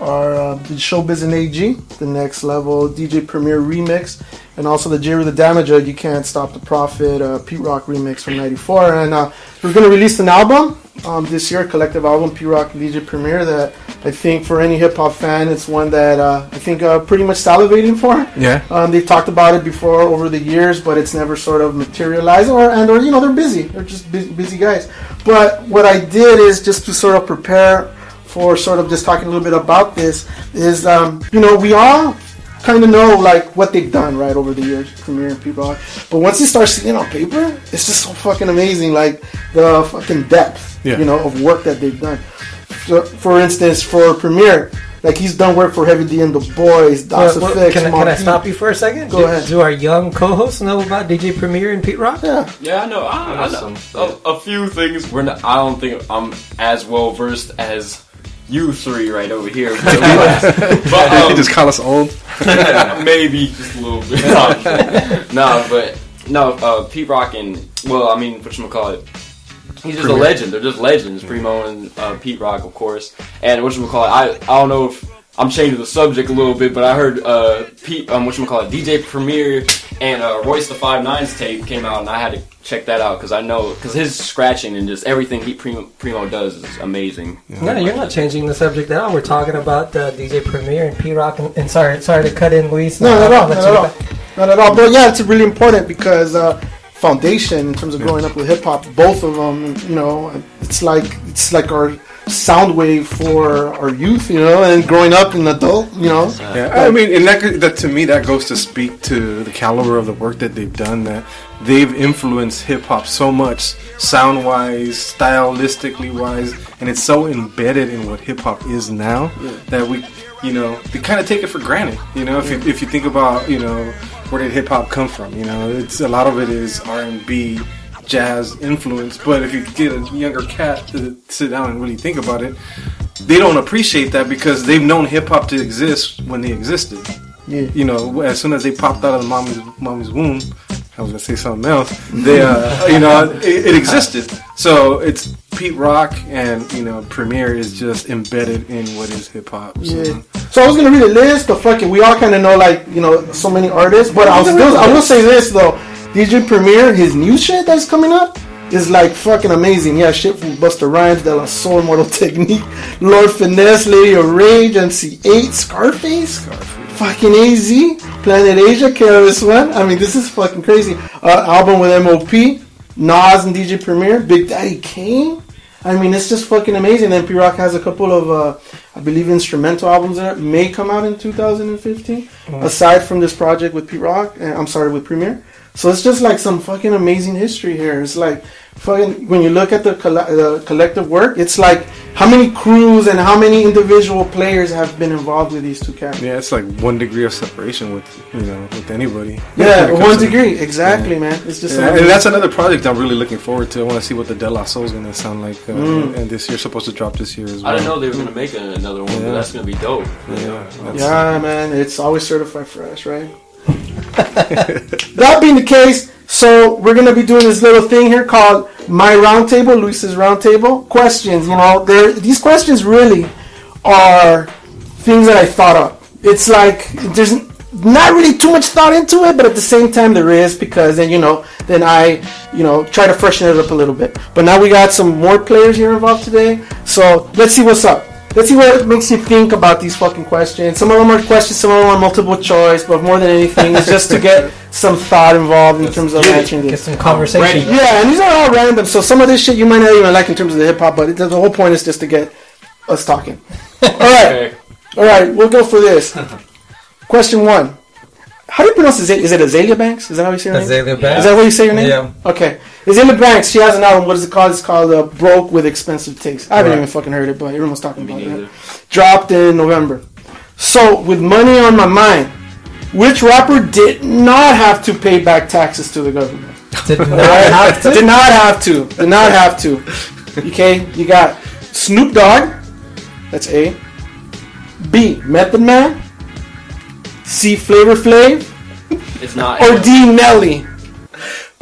are uh, the Showbiz and AG, the Next Level DJ Premier remix, and also the Jerry the Damager, You Can't Stop the Prophet uh, Pete Rock remix from '94. And uh, we're gonna release an album um, this year, a collective album, Pete Rock DJ Premier, that I think for any hip hop fan, it's one that uh, I think uh, pretty much salivating for. Yeah. Um, they've talked about it before over the years, but it's never sort of materialized, or and or you know they're busy. They're just busy, busy guys. But what I did is just to sort of prepare for sort of just talking a little bit about this is um, you know we all kind of know like what they've done right over the years, Premier and Pete Rock. But once you start seeing it on paper, it's just so fucking amazing. Like the fucking depth, Yeah. you know, of work that they've done. So, for instance, for Premier, like he's done work for Heavy D and the Boys, DOS Well, well, Effects, can, I, can I stop you for a second? Go do, ahead. Do our young co-hosts know about DJ Premier and Pete Rock? Yeah. Yeah, I know. I, I know a, a few things. We're not, I don't think I'm as well versed as you three right over here. But, *laughs* but, um, *laughs* you just call us old. *laughs* maybe just a little bit. No, no, but no. Uh, Pete Rock and well, I mean, what you call it? He's just a legend. They're just legends. Primo and uh, Pete Rock, of course. And what you call it? I I don't know if I'm changing the subject a little bit, but I heard uh, Pete, um, what you call it? DJ Premier and uh, Royce the Five Nines tape came out, and I had to check that out because I know because his scratching and just everything he Primo, Primo does is amazing. No, you're not changing the subject at all. We're talking about uh, DJ Premier and Pete Rock. And, and sorry, sorry to cut in, Luis. No, not at all. Not at all. Not at all. But yeah, it's really important because uh, foundation in terms of growing up with hip hop, both of them, you know, it's like it's like our sound wave for our youth, you know, and growing up in adult, you know. Yeah, I mean, and that, that to me that goes to speak to the caliber of the work that they've done. That they've influenced hip hop so much, sound wise, stylistically wise, and it's so embedded in what hip hop is now Yeah. that we, you know, we kind of take it for granted. You know, if you if you think about, you know, where did hip hop come from? You know, it's a lot of it is R and B. Jazz influence, but if you get a younger cat to sit down and really think about it, they don't appreciate that because they've known hip hop to exist when they existed. Yeah. You know, as soon as they popped out of the mommy's mommy's womb, I was gonna say something else. They, uh, *laughs* you know, it, it existed. So it's Pete Rock and you know Premier is just embedded in what is hip hop. So. Yeah. So I was gonna read a list, but fucking, we all kind of know like you know so many artists. But I'll still, I will say this though, DJ Premier, his new shit that's coming up is like fucking amazing. Yeah, shit from Busta Rhymes, De La Soul, Mortal *laughs* Technique, Lord Finesse, Lady of Rage, MC Eiht, Scarface, Scarface, fucking AZ, Planet Asia, KRS One. I mean, this is fucking crazy. Uh, album with MOP, Nas and DJ Premier, Big Daddy Kane. I mean, it's just fucking amazing. Then Pete Rock has a couple of, uh, I believe, instrumental albums that may come out in 2015. Mhm. Aside from this project with Pete Rock, uh, I'm sorry, with Premier. So it's just like some fucking amazing history here. It's like fucking when you look at the, coll- the collective work, it's like how many crews and how many individual players have been involved with these two characters. Yeah, it's like one degree of separation with you know with anybody. Yeah, When it comes one to- degree, exactly, man. It's just Yeah, and that's another project I'm really looking forward to. I want to see what the De La Soul is going to sound like. Uh, Mm. And this year, supposed to drop this year as well. I didn't know they were gonna make another one, but that's gonna be dope. Yeah, that's- Yeah, man, it's always certified fresh, right? *laughs* that being the case, so we're gonna be doing this little thing here called my roundtable, Luis's roundtable questions. You know, these questions really are things that I thought up. It's like there's not really too much thought into it, but at the same time there is because then you know then I you know try to freshen it up a little bit. But now we got some more players here involved today, so let's see what's up. Let's see what makes you think about these fucking questions. Some of them are questions, some of them are multiple choice, but more than anything, it's just to get some thought involved in terms of get answering this. Get some conversation. Ready. Yeah, and these are all random, so some of this shit you might not even like in terms of the hip hop, but it, the whole point is just to get us talking. *laughs* all right, all right, we'll go for this. *laughs* Question one: How do you pronounce it? Is it Azealia Banks? Is that how you say her name? Azealia Banks. Is that how you say your name? Yeah. Okay. Azealia Banks. She has an album. What is it called? It's called uh, "Broke with Expensive Taste." I haven't Right. even fucking heard it, but everyone's talking about it. Dropped in November. So, with money on my mind, which rapper did not have to pay back taxes to the government? Did not Alright? have to? Did not have to. Did not have to. Okay, you got Snoop Dogg. That's A. B. Method Man. C. Flavor Flav. It's not. Or D. Nelly.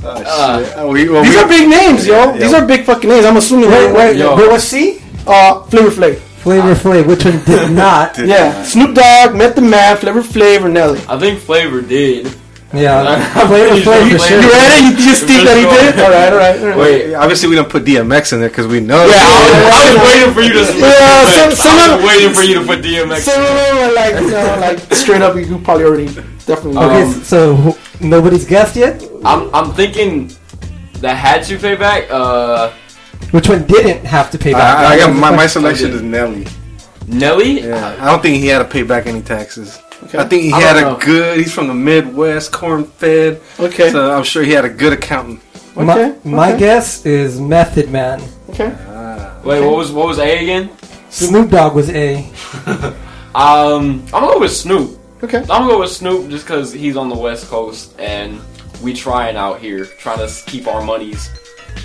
Uh, we, These are big names, yo. These are big fucking names. I'm assuming. Wait, Wait, wait, wait, yo. wait, what's C? Uh, Flavor Flav. Flavor Flav, which one did *laughs* not? yeah, Snoop Dogg, Method Man, Flavor Flav, or Nelly. I think Flavor did. Yeah, *laughs* Flavor Flav for sure. You ready? You just think that he did? All right, all right. All right. Wait, obviously we don't put DMX in there because we know. Yeah, I was, I was waiting for you to. Yeah, some- some I was waiting for you to put DMX. Some of them are like, you know, like straight up. You probably already definitely. Okay, so who- nobody's guessed yet. I'm I'm thinking that had to pay back. Uh, Which one didn't have to pay back? I, I got my, my selection is Nelly. Nelly. Yeah, I don't think he had to pay back any taxes. Okay. I think he I had a know. good. He's from the Midwest, corn fed. Okay. So I'm sure he had a good accountant. question. My, Okay, my okay. guess is Method Man. Okay. Wait, what was what was A again? Snoop Dogg was A. *laughs* Um, I'm gonna go with Snoop. Okay. I'm gonna go with Snoop just because he's on the West Coast and we trying out here, trying to keep our monies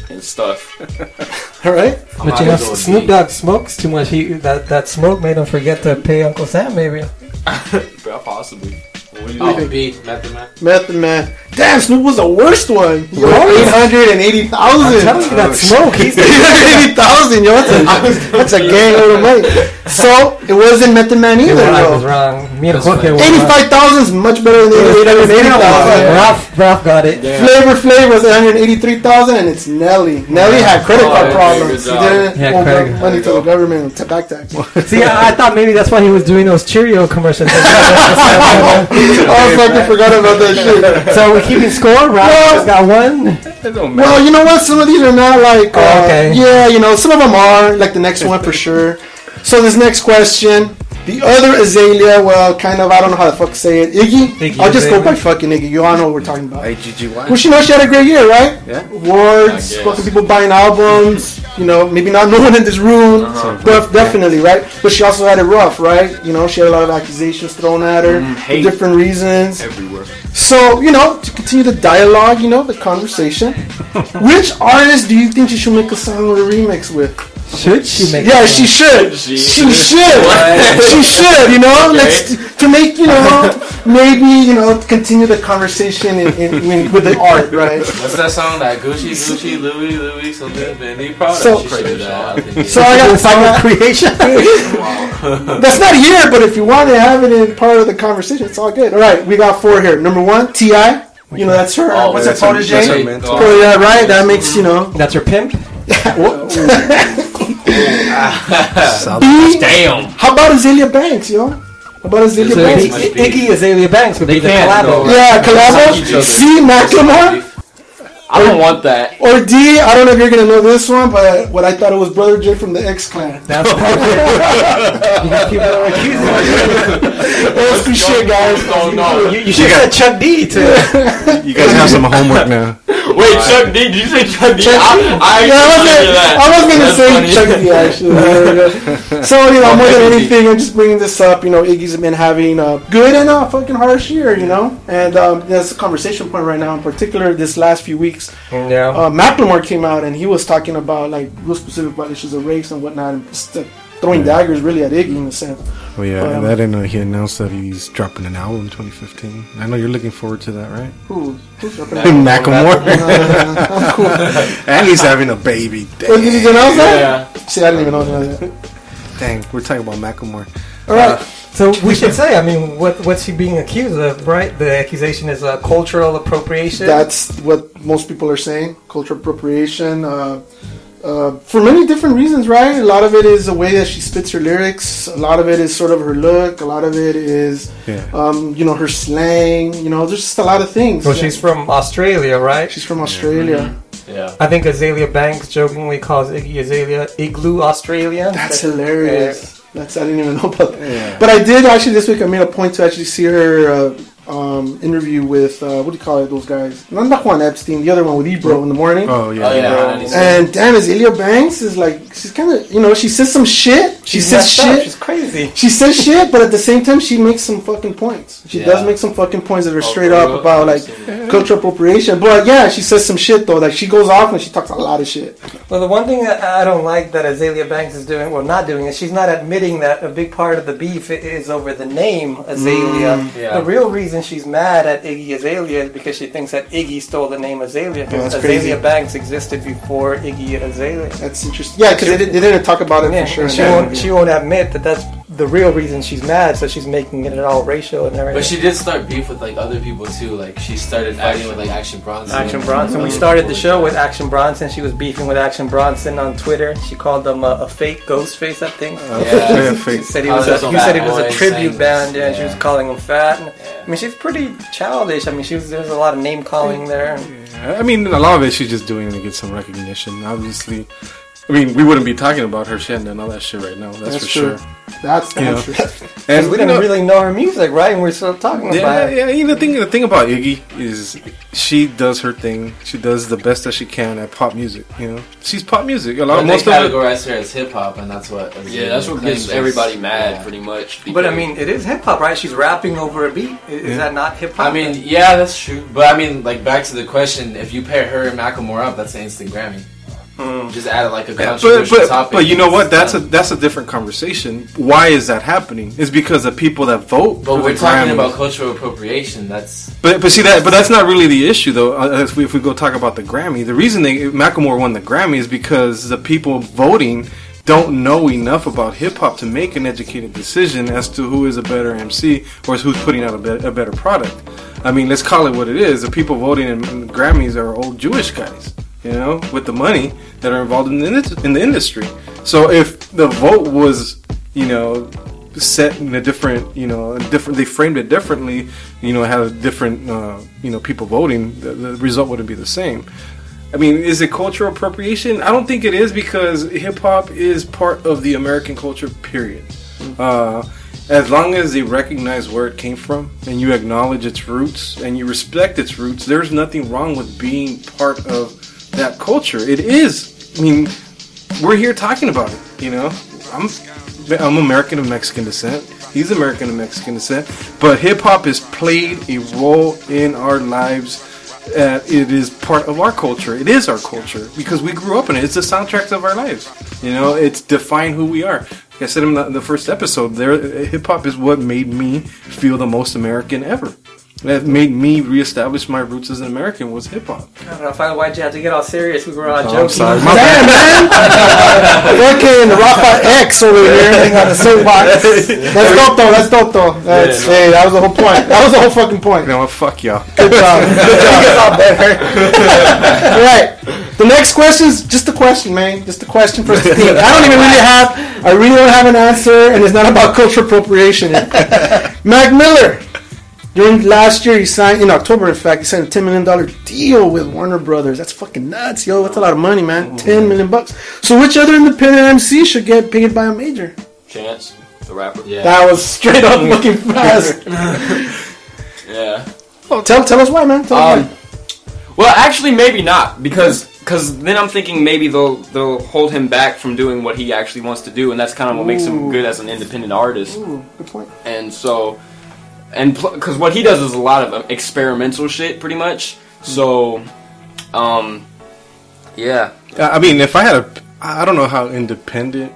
and stuff. *laughs* All right. I'm But you know, gonna go with Snoop D. Dogg smokes too much. He that that smoke made him forget to pay Uncle Sam. Maybe. *laughs* Yeah, possibly. What do you Oh, think? B, Method Man. Method Man. Damn, Snoop was the worst one. Yo, What? eight hundred and eighty I'm telling you that smoke. *laughs* He's eighty thousand, yo. That's a, *laughs* that's a gang load of money. So it wasn't Method Man either, I was wrong. Me and Jorge were. Eighty-five thousand is much better than eight hundred eighty thousand. Ralph, Ralph got it. Flavor Flav was 183,000 and it's Nelly. Nelly had credit Oh, card yeah, problems. He didn't Yeah, owe credit- money to the government to back tax. *laughs* See, I, I thought maybe that's why he was doing those Cheerio commercials. *laughs* I fucking forgot about that shit. so we're keeping score. Ralph Well- just got one. Well, you know what? Some of these are not like. Uh, Oh, okay. Yeah, you know, some of them are like the next one for sure. So this next question, the other Azalea, well, kind of, I don't know how the fuck to say it. Iggy. Iggy I'll just go by fucking Iggy. You all know what we're talking about. AGGY. Well, she knows she had a great year, right? Yeah. Awards, fucking people buying albums. You know, maybe not *laughs* no one in this room, Uh-huh. but definitely, right? But she also had it rough, right? You know, she had a lot of accusations thrown at her Mm, for different reasons. Everywhere. So, you know, to continue the dialogue, you know, the conversation, *laughs* which artist do you think she should make a song or a remix with? Should she make? Yeah, she should. She- She should. *laughs* she should. You know, Okay. let's to make you know maybe you know continue the conversation in, in, in, with the art, right? What's that song? That Gucci, Gucci, Louis, Louis, something, Fendi, Prada. So- she should do that. I think. *laughs* So I got, I Song got creation. *laughs* that's not here, but if you want to have it in part of the conversation, it's all good. All right, we got four here. Number one, Ti. You know that's her. Oh, what's that her- protege? that's her mentor. oh, Oh, yeah, right. That makes you know. That's her pimp. B, Damn. how about Azealia Banks, yo? How about Azealia Banks? Iggy, Iggy Azalea Banks would be the collabo. Yeah, collabo. C, Macklemore. I don't want that. Or D, I don't know if you're gonna know this one, but what I thought it was Brother J from the X Clan. That's perfect. *laughs* you people are accusing Old school shit, guys. No, no. you. You, you should have said Chuck D too. You guys have some homework now. Wait, Chuck D. Did you say Chuck D? Chuck- I, I, yeah, I was actually gonna, that. I was gonna That's say funny. Chuck D *laughs* actually. Yeah, yeah. So you know, more than anything, I'm just bringing this up. You know, Iggy's been having a good and a fucking harsh year. You know, and um, that's a conversation point right now. In particular, this last few weeks, yeah. uh, Macklemore came out and he was talking about like real specific about issues of race and whatnot, and just, uh, throwing daggers really at Iggy in a sense. Well, yeah, Um, that and uh, he announced that he's dropping an album in 2015. I know you're looking forward to that, right? Who? Who's dropping *laughs* Macklemore. Uh, I'm cool. and he's having a baby. Wait, did he announce that? Yeah. See, I didn't even know that. Dang, we're talking about Macklemore. All right. So we should say, I mean, what what's he being accused of, right? The accusation is uh, cultural appropriation. That's what most people are saying. Cultural appropriation. Uh, uh, for many different reasons, right? A lot of it is the way that she spits her lyrics. A lot of it is sort of her look. A lot of it is, Yeah. um, you know, her slang. You know, there's just a lot of things. well, she's from Australia, right? She's from Australia. Yeah. I think Azealia Banks jokingly calls Iggy Azalea Igloo Australia. That's hilarious. That's I didn't even know about that. But I did actually this week. I made a point to actually see her uh, um, interview with uh, what do you call it? Those guys, not not Juan Epstein, the other one with Ebro in the morning. Oh yeah. Oh yeah. And damn, is Azealia Banks is like she's kind of you know she says some shit. She She's says messed up. shit. She's crazy. She says shit, but at the same time, she makes some fucking points. She Yeah. does make some fucking points that are straight for up real? about like cultural appropriation. But yeah, she says some shit though. Like she goes off and she talks a lot of shit. Well, the one thing that I don't like that Azealia Banks is doing, well, not doing, is she's not admitting that a big part of the beef is over the name Azalea. yeah. The real reason reason she's mad at Iggy Azalea is because she thinks that Iggy stole the name Azalea. Oh, Because that's Azalea crazy. Banks existed before Iggy Azalea. That's interesting. Yeah, because they, did- they didn't talk about it Yeah, for sure. in she won't. She won't admit that that's the real reason she's mad. So she's making it all racial and everything. But she did start beef with like other people too. Like she started fighting with like Action Bronson. Action and Bronson. We started the show with Action Bronson. She was beefing with Action Bronson on Twitter. She called him a, a fake Ghostface, I think. Uh, yeah, fake. She said he Oh, was. there's A, a he said he was a tribute band. this, Yeah, she was calling him fat. And, I mean, she's pretty childish. I mean, she was. There's a lot of name calling there. I mean, a lot of it she's just doing it to get some recognition. Obviously, I mean, we wouldn't be talking about her. She hadn't done all that shit right now. That's, That's for true. sure. That's You true. *laughs* And we you didn't know- really know her music, right? And we're still talking about Yeah, it. yeah. You know, the thing, the thing about Iggy is she does her thing. She does the best that she can at pop music. You know, she's pop music. A lot, But they most of it. categorize her as hip hop, and that's what. Yeah, that's what gets everybody is- mad, yeah. pretty much. But I mean, it is hip hop, right? She's rapping over a beat. Is, is Yeah. that not hip hop? I mean, yeah, that's true. But I mean, like back to the question: if you pair her and Macklemore up, that's an instant Grammy. Just add it like a but, controversial but, topic. but you know what? That's a that's a different conversation. Why is that happening? It's because the people that vote. But we're talking Grammys- about cultural appropriation. That's But but see that but that's not really the issue though. Uh, If we, if we go talk about the Grammy, the reason they Macklemore won the Grammy is because the people voting don't know enough about hip hop to make an educated decision as to who is a better MC or who's putting out a, be- a better product. I mean, let's call it what it is. The people voting in, in Grammys are old Jewish guys, you know, with the money that are involved in the, in the industry. So if the vote was, you know, set in a different, you know, a different. They framed it differently. You know, had a different, uh, you know, people voting. The, the result wouldn't be the same. I mean, is it cultural appropriation? I don't think it is because hip hop is part of the American culture. Period. Uh, as long as they recognize where it came from and you acknowledge its roots and you respect its roots, there's nothing wrong with being part of that culture. It is. I mean, we're here talking about it. You know, I'm I'm American of Mexican descent. He's American of Mexican descent. But hip hop has played a role in our lives. Uh, it is part of our culture. It is our culture because we grew up in it. It's the soundtracks of our lives. You know, it's define who we are. Like I said in the, the first episode, there hip hop is what made me feel the most American ever. That made me reestablish my roots as an American was hip hop. I don't know. Finally, why'd you have to get all serious? We were all Oh, I'm joking. sorry. My *laughs* Damn, man! Fucking Rafa X over here on the soapbox. *laughs* That's dope, though. That's dope, though. That's, Yeah, no. hey, that was the whole point. That was the whole fucking point. You know what? Fuck y'all. Good job. *laughs* Good job. all better. All right. The next question is just a question, man. Just a question for the team. I don't even really have. I really don't have an answer, and it's not about cultural appropriation. Mac Miller. During last year, he signed in October. In fact, he signed a ten million dollar deal with Warner Brothers. That's fucking nuts, yo. That's a lot of money, man. Ten million bucks. So, which other independent MC should get paid by a major? Chance, the rapper. Yeah. That was straight up *laughs* looking fast. *laughs* Yeah. tell tell us why, man. Tell us Um, well, actually, maybe not because because then I'm thinking maybe they'll they'll hold him back from doing what he actually wants to do, and that's kind of what makes him good as an independent artist. Ooh, good point. And so, and because what he does is a lot of um, experimental shit, pretty much. So, um, yeah. I mean, if I had a, I don't know how independent.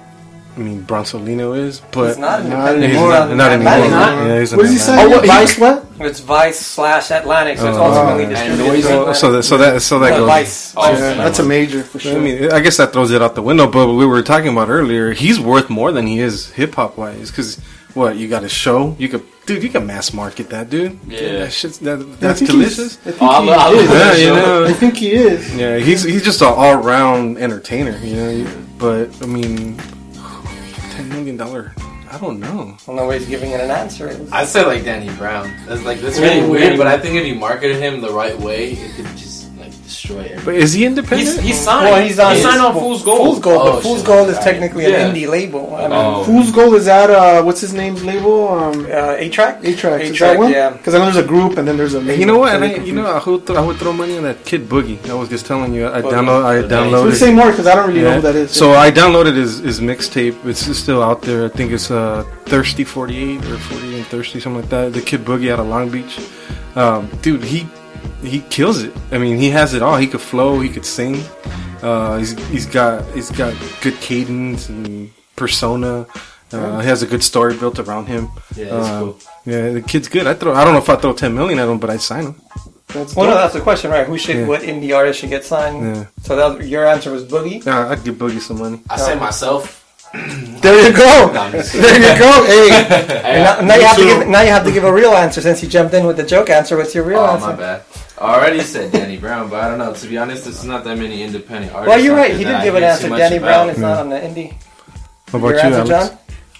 I mean, Bronsolino is, but He's not Not independent. He's anymore. not, not anymore. Atlantic, huh? Yeah, he's What does he in say? Atlanta. Oh, what, Vice what? It's Vice slash Atlantic, so it's Oh. ultimately And distributed. Noisy. So, so that so that so that goes. Vice. Oh, Yeah, that's a major for I sure. mean, I guess that throws it out the window. But we were talking about earlier. He's worth more than he is hip hop wise. Because what you got a show, you could, dude, you can mass market that, dude. Yeah. that shit's that, I that's think delicious. I think Oh, I he love- I is. love Yeah, you know. I think he is. Yeah, he's he's just an all round entertainer, you know. But I mean, ten million dollar. I don't know. I don't know where he's giving it an answer. I'd say like Danny Brown. That's like that's really weird, but I think if you marketed him the right way, it could just like destroy everything. But is he independent? He's, he's signed. Well, he's on He signed on Fool's Gold. Fool's Gold, Oh, but Fool's shit. Gold is technically Yeah. an indie label. I mean, Oh. Fool's Gold is that uh what's his name's label? Um uh, A-Trak. A track. A-Trak, yeah. Because I know there's a group and then there's a label. You know what? And I, you know, I would, th- I would throw money on that Kid Boogie. I was just telling you, I Boogie. download, I downloaded. Say more because I don't really know who that is. So I downloaded his, his mixtape. It's still out there. I think it's uh, Thirsty 48 or 40 and Thirsty, something like that. The Kid Boogie out of Long Beach. Um, dude, he he kills it. I mean, he has it all. He could flow. He could sing. Uh, he's he's got he's got good cadence and persona. Uh, he has a good story built around him. Yeah, that's Uh, cool. Yeah, the kid's good. I throw. I don't know if I throw ten million at him, but I'd sign him. That's Well, no, that's the question, right? Who should, Yeah. what indie artist should get signed? Yeah. So that your answer was Boogie. Yeah, I'd give Boogie some money. I say myself. *clears throat* There you go. No, I'm just there you go. Hey, *laughs* now, now you have to give now you have to give a real answer since you jumped in with the joke answer. What's your real answer. Oh, answer? my bad. I already said Danny Brown, but I don't know. To be honest, there's not that many independent artists. Well, you're right. He did I give an answer. too much Danny Brown about. is not on the indie. How about Your you, answer, Alex?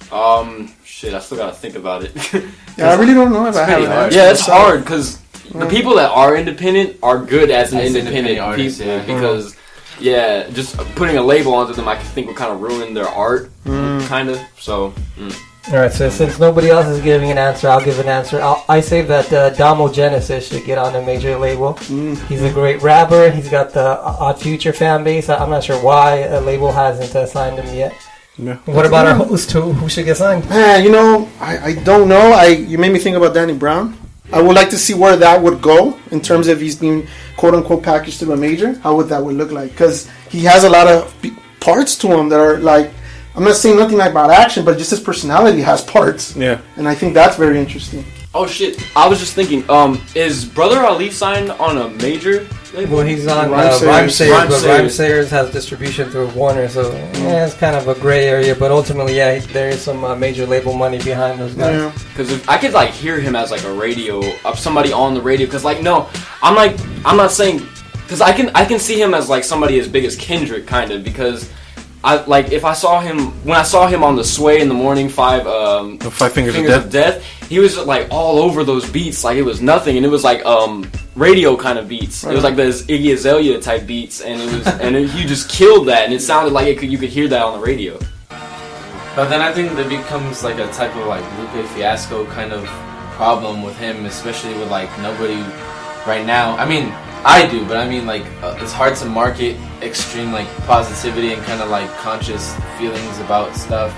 John? Um, shit, I still gotta think about it. *laughs* yeah, I really don't know if I have hard. yeah, it's hard because the people that are independent are good as an As independent, independent artists, people yeah. because yeah, just putting a label onto them, I think would kind of ruin their art, kind of. So. mm. All right. So since nobody else is giving an answer, I'll give an answer. I'll, I say that uh, Domo Genesis should get on a major label. He's a great rapper. He's got the Odd Future fan base. I- I'm not sure why a label hasn't uh, signed him yet. Yeah. What about our host? Who, who should get signed? Man, you know, I, I don't know. I you made me think about Danny Brown. I would like to see where that would go in terms of he's being quote unquote packaged to a major. How would that would look like? Because he has a lot of parts to him that are like. I'm not saying nothing like about action, but just his personality has parts, Yeah. and I think that's very interesting. Oh shit! I was just thinking. Um, is Brother Ali signed on a major? Label? Well, he's on Rhyme uh, Sayers. Rhymesayers, Rhyme but Sayers. Rhyme Sayers has distribution through Warner, so yeah, it's kind of a gray area. But ultimately, yeah, there is some uh, major label money behind those guys. Yeah. Because I could like hear him as like a radio of somebody on the radio. Because like no, I'm like I'm not saying because I can I can see him as like somebody as big as Kendrick kind of because I like if I saw him when I saw him on the Sway in the morning five um The Five Fingers, Fingers of of Death. Death he was like all over those beats like it was nothing and it was like um radio kind of beats it was like those Iggy Azalea type beats and it was and it, he just killed that and it sounded like it could you could hear that on the radio. But then I think there becomes like a type of like Lupe Fiasco kind of problem with him, especially with like nobody right now. I mean, I do, but I mean like uh, it's hard to market extreme like positivity and kind of like conscious feelings about stuff.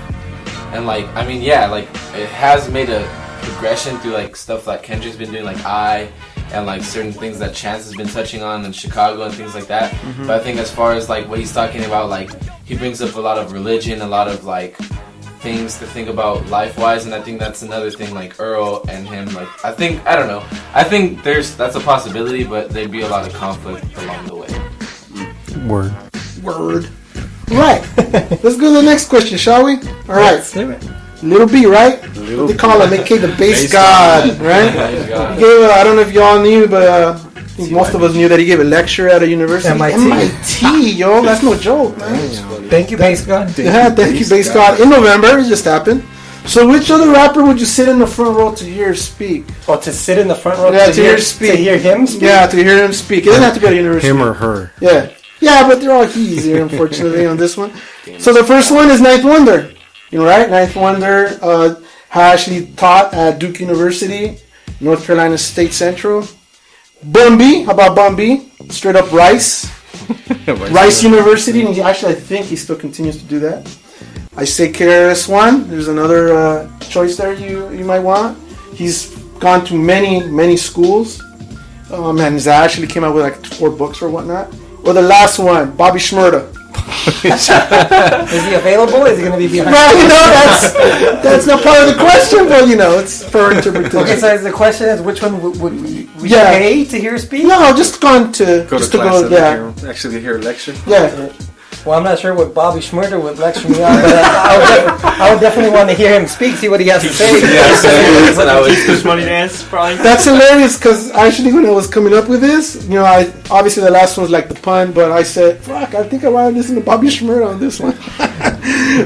And like I mean, yeah, like it has made a progression through like stuff that Kendrick's been doing, like I. And like certain things that Chance has been touching on in Chicago and things like that. Mm-hmm. But I think as far as like what he's talking about, like he brings up a lot of religion, a lot of like things to think about life wise and I think that's another thing like Earl and him like I think I don't know I think there's that's a possibility but there'd be a lot of conflict along the way Word. Word. Right. *laughs* Let's go to the next question, shall we? All right. Let's do it. Lil B, right? what they call him, aka the bass god, right? *laughs* He gave, uh, I don't know if y'all knew, but uh, I think most of us knew that he gave a lecture at a university. MIT. MIT, yo, that's no joke, man. Thank you, Bass God. Yeah, thank you, bass god. In November, it just happened. So, which other rapper would you sit in the front row to hear speak? Oh, to sit in the front row Yeah, to, to hear, hear speak. to hear him speak. Yeah, to hear him speak. It doesn't have to be at a university. Him or her. Yeah. Yeah, but they're all he's here, unfortunately, on this one. So the first one is Ninth Wonder. You know, right? Ninth Wonder uh, actually taught at Duke University, North Carolina State Central. Bun B, how about Bun B? Straight up Rice. *laughs* Rice University, and he actually, I think he still continues to do that. I say KRS One. There's another uh, choice there you you might want. He's gone to many many schools. Um, and he's actually came out with like four books or whatnot. Or the last one, Bobby Shmurda. Is he available? Is he going to be behind? Well, you know that's that's not part of the question, but you know it's for interpretation. Okay, so the question is, which one would, would we, we Yeah. pay to hear speak? No, just gone to Go just to to class go. and Yeah, hear, actually hear a lecture. yeah. Well, I'm not sure what Bobby Shmurda would lecture me on, but I, I, would def- I would definitely want to hear him speak, see what he has to say. that's what I would Push money dance, probably. That's hilarious because actually, when I was coming up with this, you know, I obviously the last one was like the pun, but I said, "Fuck, I think I want to listen to Bobby Shmurda on this one." *laughs*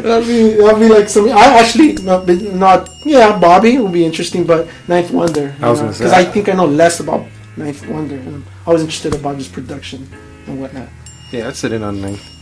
that'd be that'd be like something. I actually not, not yeah, Bobby would be interesting, but Ninth Wonder. I was gonna say. because I think I know less about Ninth Wonder, and I was interested about his production and whatnot. Yeah, I'd sit in on ninth.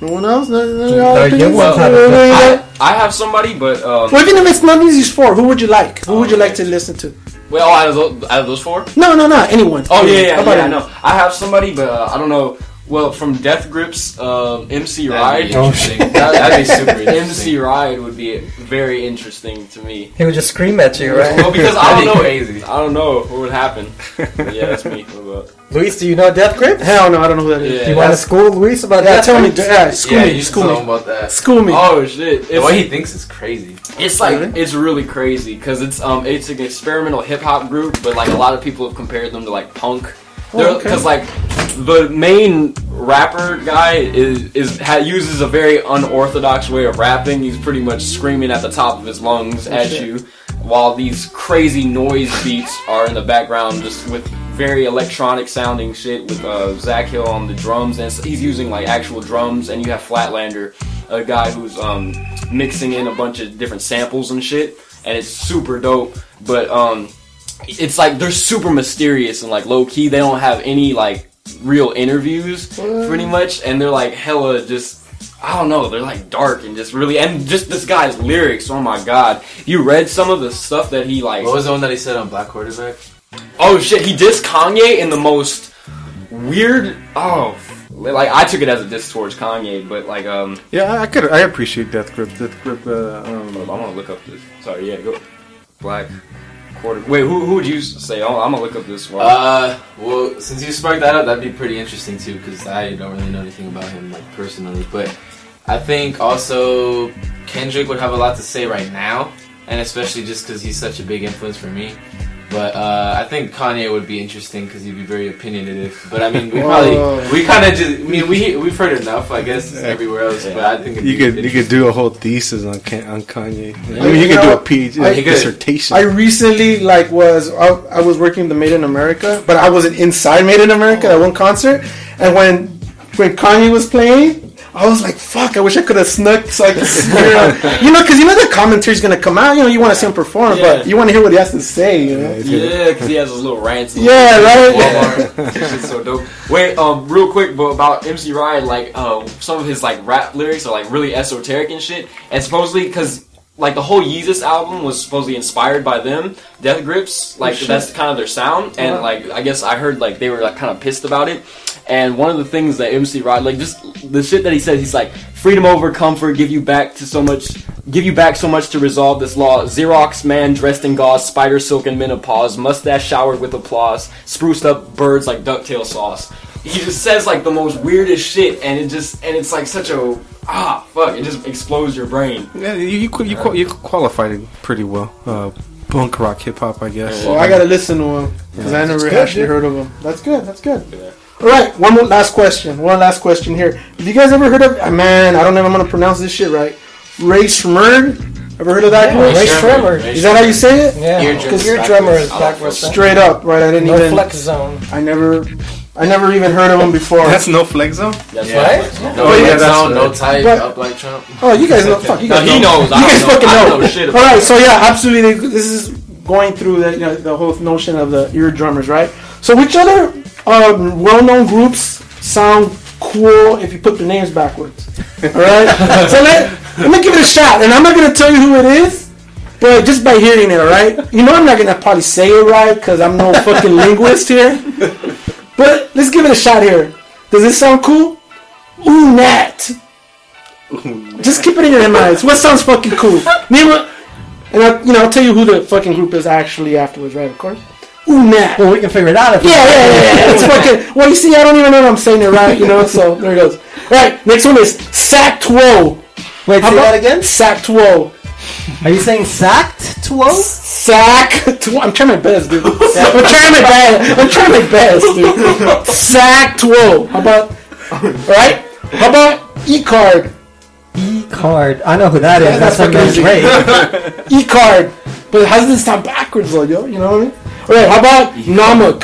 No one else? No, no, no, No, you won't have No, a- no, no, no. I, I have somebody, but um, Well, even if it's not Music's four, who would you like? Who would you like to listen to? well, out of those, out of those four. No, no, no, anyone. Oh yeah, How yeah, about yeah. I know. I have somebody, but uh, I don't know Well, from Death Grips, um, MC That'd Ride. be interesting. *laughs* That'd be super interesting. MC Ride would be very interesting to me. He would just scream at you, right? Well, because I don't *laughs* know. crazy. I don't know what would happen. But yeah, that's me. What about? *laughs* Luis, do you know Death Grip? Hell no, I don't know who that is. Do you want to school Luis about Yeah, Death tell me. Yeah, school yeah, me. you School me. about that. School me. Oh shit! The way he thinks is crazy. it's like Really? it's really crazy because it's um it's an experimental hip hop group, but like a lot of people have compared them to like punk. Oh, okay. Because like the main rapper guy is is ha, uses a very unorthodox way of rapping. He's pretty much screaming at the top of his lungs at shit. you, while these crazy noise beats are in the background, just with very electronic sounding shit with uh, Zach Hill on the drums, and he's using like actual drums, and you have Flatlander, a guy who's um, mixing in a bunch of different samples and shit, and it's super dope. But um, it's like they're super mysterious and like low key. They don't have any like real interviews, pretty much, and they're like hella just. I don't know. They're like dark and just really, and just this guy's lyrics. Oh my god! You read some of the stuff that he like. What was the one that he said on Black Quarterback? Oh shit! He dissed Kanye in the most weird. Oh, like I took it as a diss towards Kanye, but like um, Yeah, I, I could. I appreciate Death Grip. Death Grip. Uh, um, I'm gonna look up this. Sorry, yeah, go. Black quarter. Wait, who who would you say? Oh, I'm gonna look up this one. Uh, well, since you sparked that up, that'd be pretty interesting too, because I don't really know anything about him like personally. But I think also Kendrick would have a lot to say right now, and especially just because he's such a big influence for me. But uh, I think Kanye would be interesting because he'd be very opinionative. But I mean, we probably we kind of just I mean we we've heard enough, I guess, everywhere else. But I think it'd you be could you could do a whole thesis on Kan- on Kanye. I I- mean, you you could do a PhD I- a dissertation. I recently like was I, I was working the Made in America, but I wasn't inside Made in America at one concert, and when when Kanye was playing. I was like, "Fuck! I wish I could have snuck so I could smear on." You know, because you know the commentary's gonna come out. You know, you want to see him perform, but you want to hear what he has to say. You know? yeah, because he has those little rants. Yeah, shit. right? Walmart. That shit's so dope. Wait, um, real quick, but about MC Ride, like, uh, some of his like rap lyrics are like really esoteric and shit, and supposedly because. Like the whole Yeezus album was supposedly inspired by them, Death Grips. Like shit. that's kind of their sound, and like I guess I heard like they were like kind of pissed about it. And one of the things that MC Ride, like just the shit that he says, he's like, freedom over comfort, give you back to so much, give you back so much to resolve this law. Xerox man dressed in gauze, spider silk and menopause, mustache showered with applause, spruced up birds like ducktail sauce. He just says like the most weirdest shit, and it just, and it's like such a, ah, fuck, it just explodes your brain. yeah, you you qu- you, qual- you qualified it pretty well. Uh, punk rock, hip hop, I guess. Well, I gotta listen to him because I never good, actually dude. heard of him. That's good. That's good. All right, one last question. One last question here. Have you guys ever heard of? ah, man, I don't know if I'm gonna pronounce this shit right. Rae Sremmurd. Ever heard of that? Yeah, group? Rae Sremmurd. Is that how you say it? Yeah, Ear because your drummer is backwards. Straight up, right? I didn't No even. flex zone. I never. I never even heard of him before. That's no flex zone. That's Yeah. Right? No, Oh, yeah, yeah, that's sound, no right. type, But- up like Trump. Oh, you guys know. Fuck, you No, he know. knows. You guys know. fucking I know. don't know shit All about right, so yeah, absolutely. This is going through the you know the whole notion of the ear drummers, right? So which other um, well-known groups sound cool if you put the names backwards? All right. *laughs* so let let me give it a shot, and I'm not gonna tell you who it is. But just by hearing it, all right? You know I'm not gonna probably say it right because I'm no fucking linguist here. But let's give it a shot here. Does this sound cool? Ooh, Nat. Just keep it in your minds. What sounds fucking cool? Name it. And I, you know, I'll tell you who the fucking group is actually afterwards, right? Of course. Ooh, Nat. Well, we can figure it out. If Yeah, yeah, yeah, yeah. It's *laughs* fucking. Well, you see, I don't even know if I'm saying it right, you know. So there it goes. All right, next one is Sac Tuo. Wait, How say about that again. Sac Tuo. Are you saying sacked Tuo? Sack Tuo. I'm trying my best, dude. I'm trying my best. I'm trying my best, dude. Sac Tuo. How about? All right. How about E card? E card. I know who that is. Yeah, That's that's fucking fucking great. E card. But how does this sound backwards, though, yo? You know what I mean? All right. How about Namak?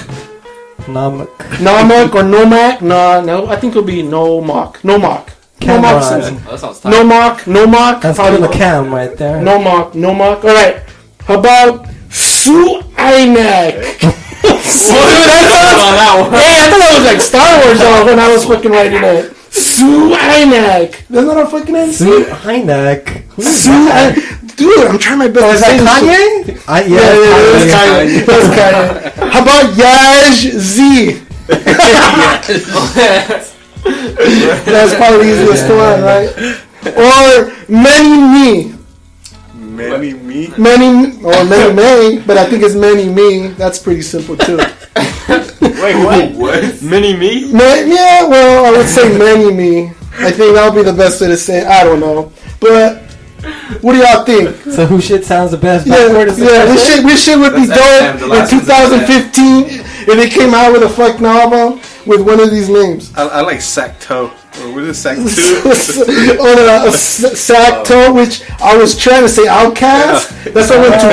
Namak. Namak or Nomak? No, no. I think it'll be No Mock. No Mock. No mock. Cameron. Oh, that sounds tight. No mock. No mock. That's Probably Kevin McCam right there. No mock. No mock. All right. How about Sue *laughs* *laughs* Inek? Hey, I thought that was like Star Wars though when I was fucking writing it. Sue Inek. That's not a fucking name. Sue Heineck. Sue Inek. Dude, I'm trying my best. Oh, is that. Kanye? I, Yeah, yeah, yeah, yeah, Kanye. *laughs* That's Kanye. How about Yaj Z? That's probably the easiest one, right? Or many me. Many me. Many or many may, but I think it's many me. That's pretty simple too. *laughs* Wait, what? what? Mini me? Ma- yeah, well, I would say many me. I think that would be the best way to say. It. I don't know, but what do y'all think? So who shit sounds the best? Yeah, backward yeah, this shit, this shit would be dope in 2015 if they came out with a fucking album with one of these names. I, I like sack toe. Or what is sack on two? Oh, a, a s- sack oh. toe, which I was trying to say OutKast. That's what I went to.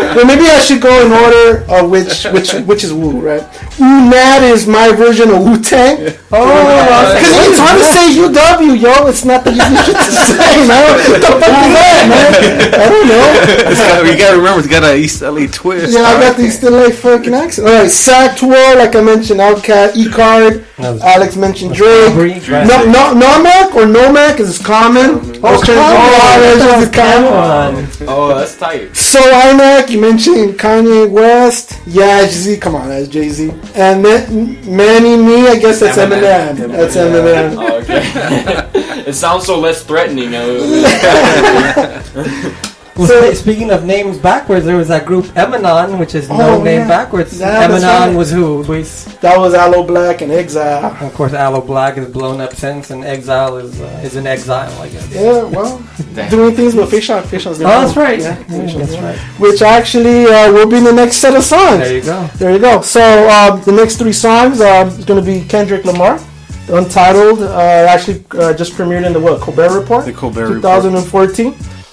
*laughs* *laughs* well, maybe I should go in order of which which which is Wu, right? Wu Nat is my version of Wu Tang. Oh, Because it's hard to say UW, yo. It's not the easiest shit to say, man. What the fuck is that, man? I don't know. It's got- you gotta remember, it's got an East LA twist. Yeah, I got the East LA fucking accent. All right, Sack Tour, like I mentioned, OutKast, E Card. Alex mentioned Drake. No, no, Nomac or Nomac is common. Oh, Common. is common. Oh, that's tight. So IMAC, you mentioned Kanye West. Yeah, Jay Z. Come on, that's Jay Z. And Ma- Manny Me, I guess that's Eminem. That's Eminem. Oh, okay. *laughs* it sounds so less threatening. *laughs* *laughs* uh, Well, spe- speaking of names backwards, there was that group Emanon, which is no Oh, name yeah. backwards. Yeah, that's Emanon right. was who, Luis? That was Aloe Blacc and Exile. Of course, Aloe Blacc is blown up since, and Exile is uh, is in exile, I guess. Yeah, well, *laughs* doing things with Fashawn Fish on. Oh, that's right. Yeah, Yeah, Fish that's Fish right. Which actually uh, will be in the next set of songs. There you go. There you go. So um, the next three songs um, is going to be Kendrick Lamar, Untitled. Uh, actually, uh, just premiered in the what Colbert Report, The Colbert Report.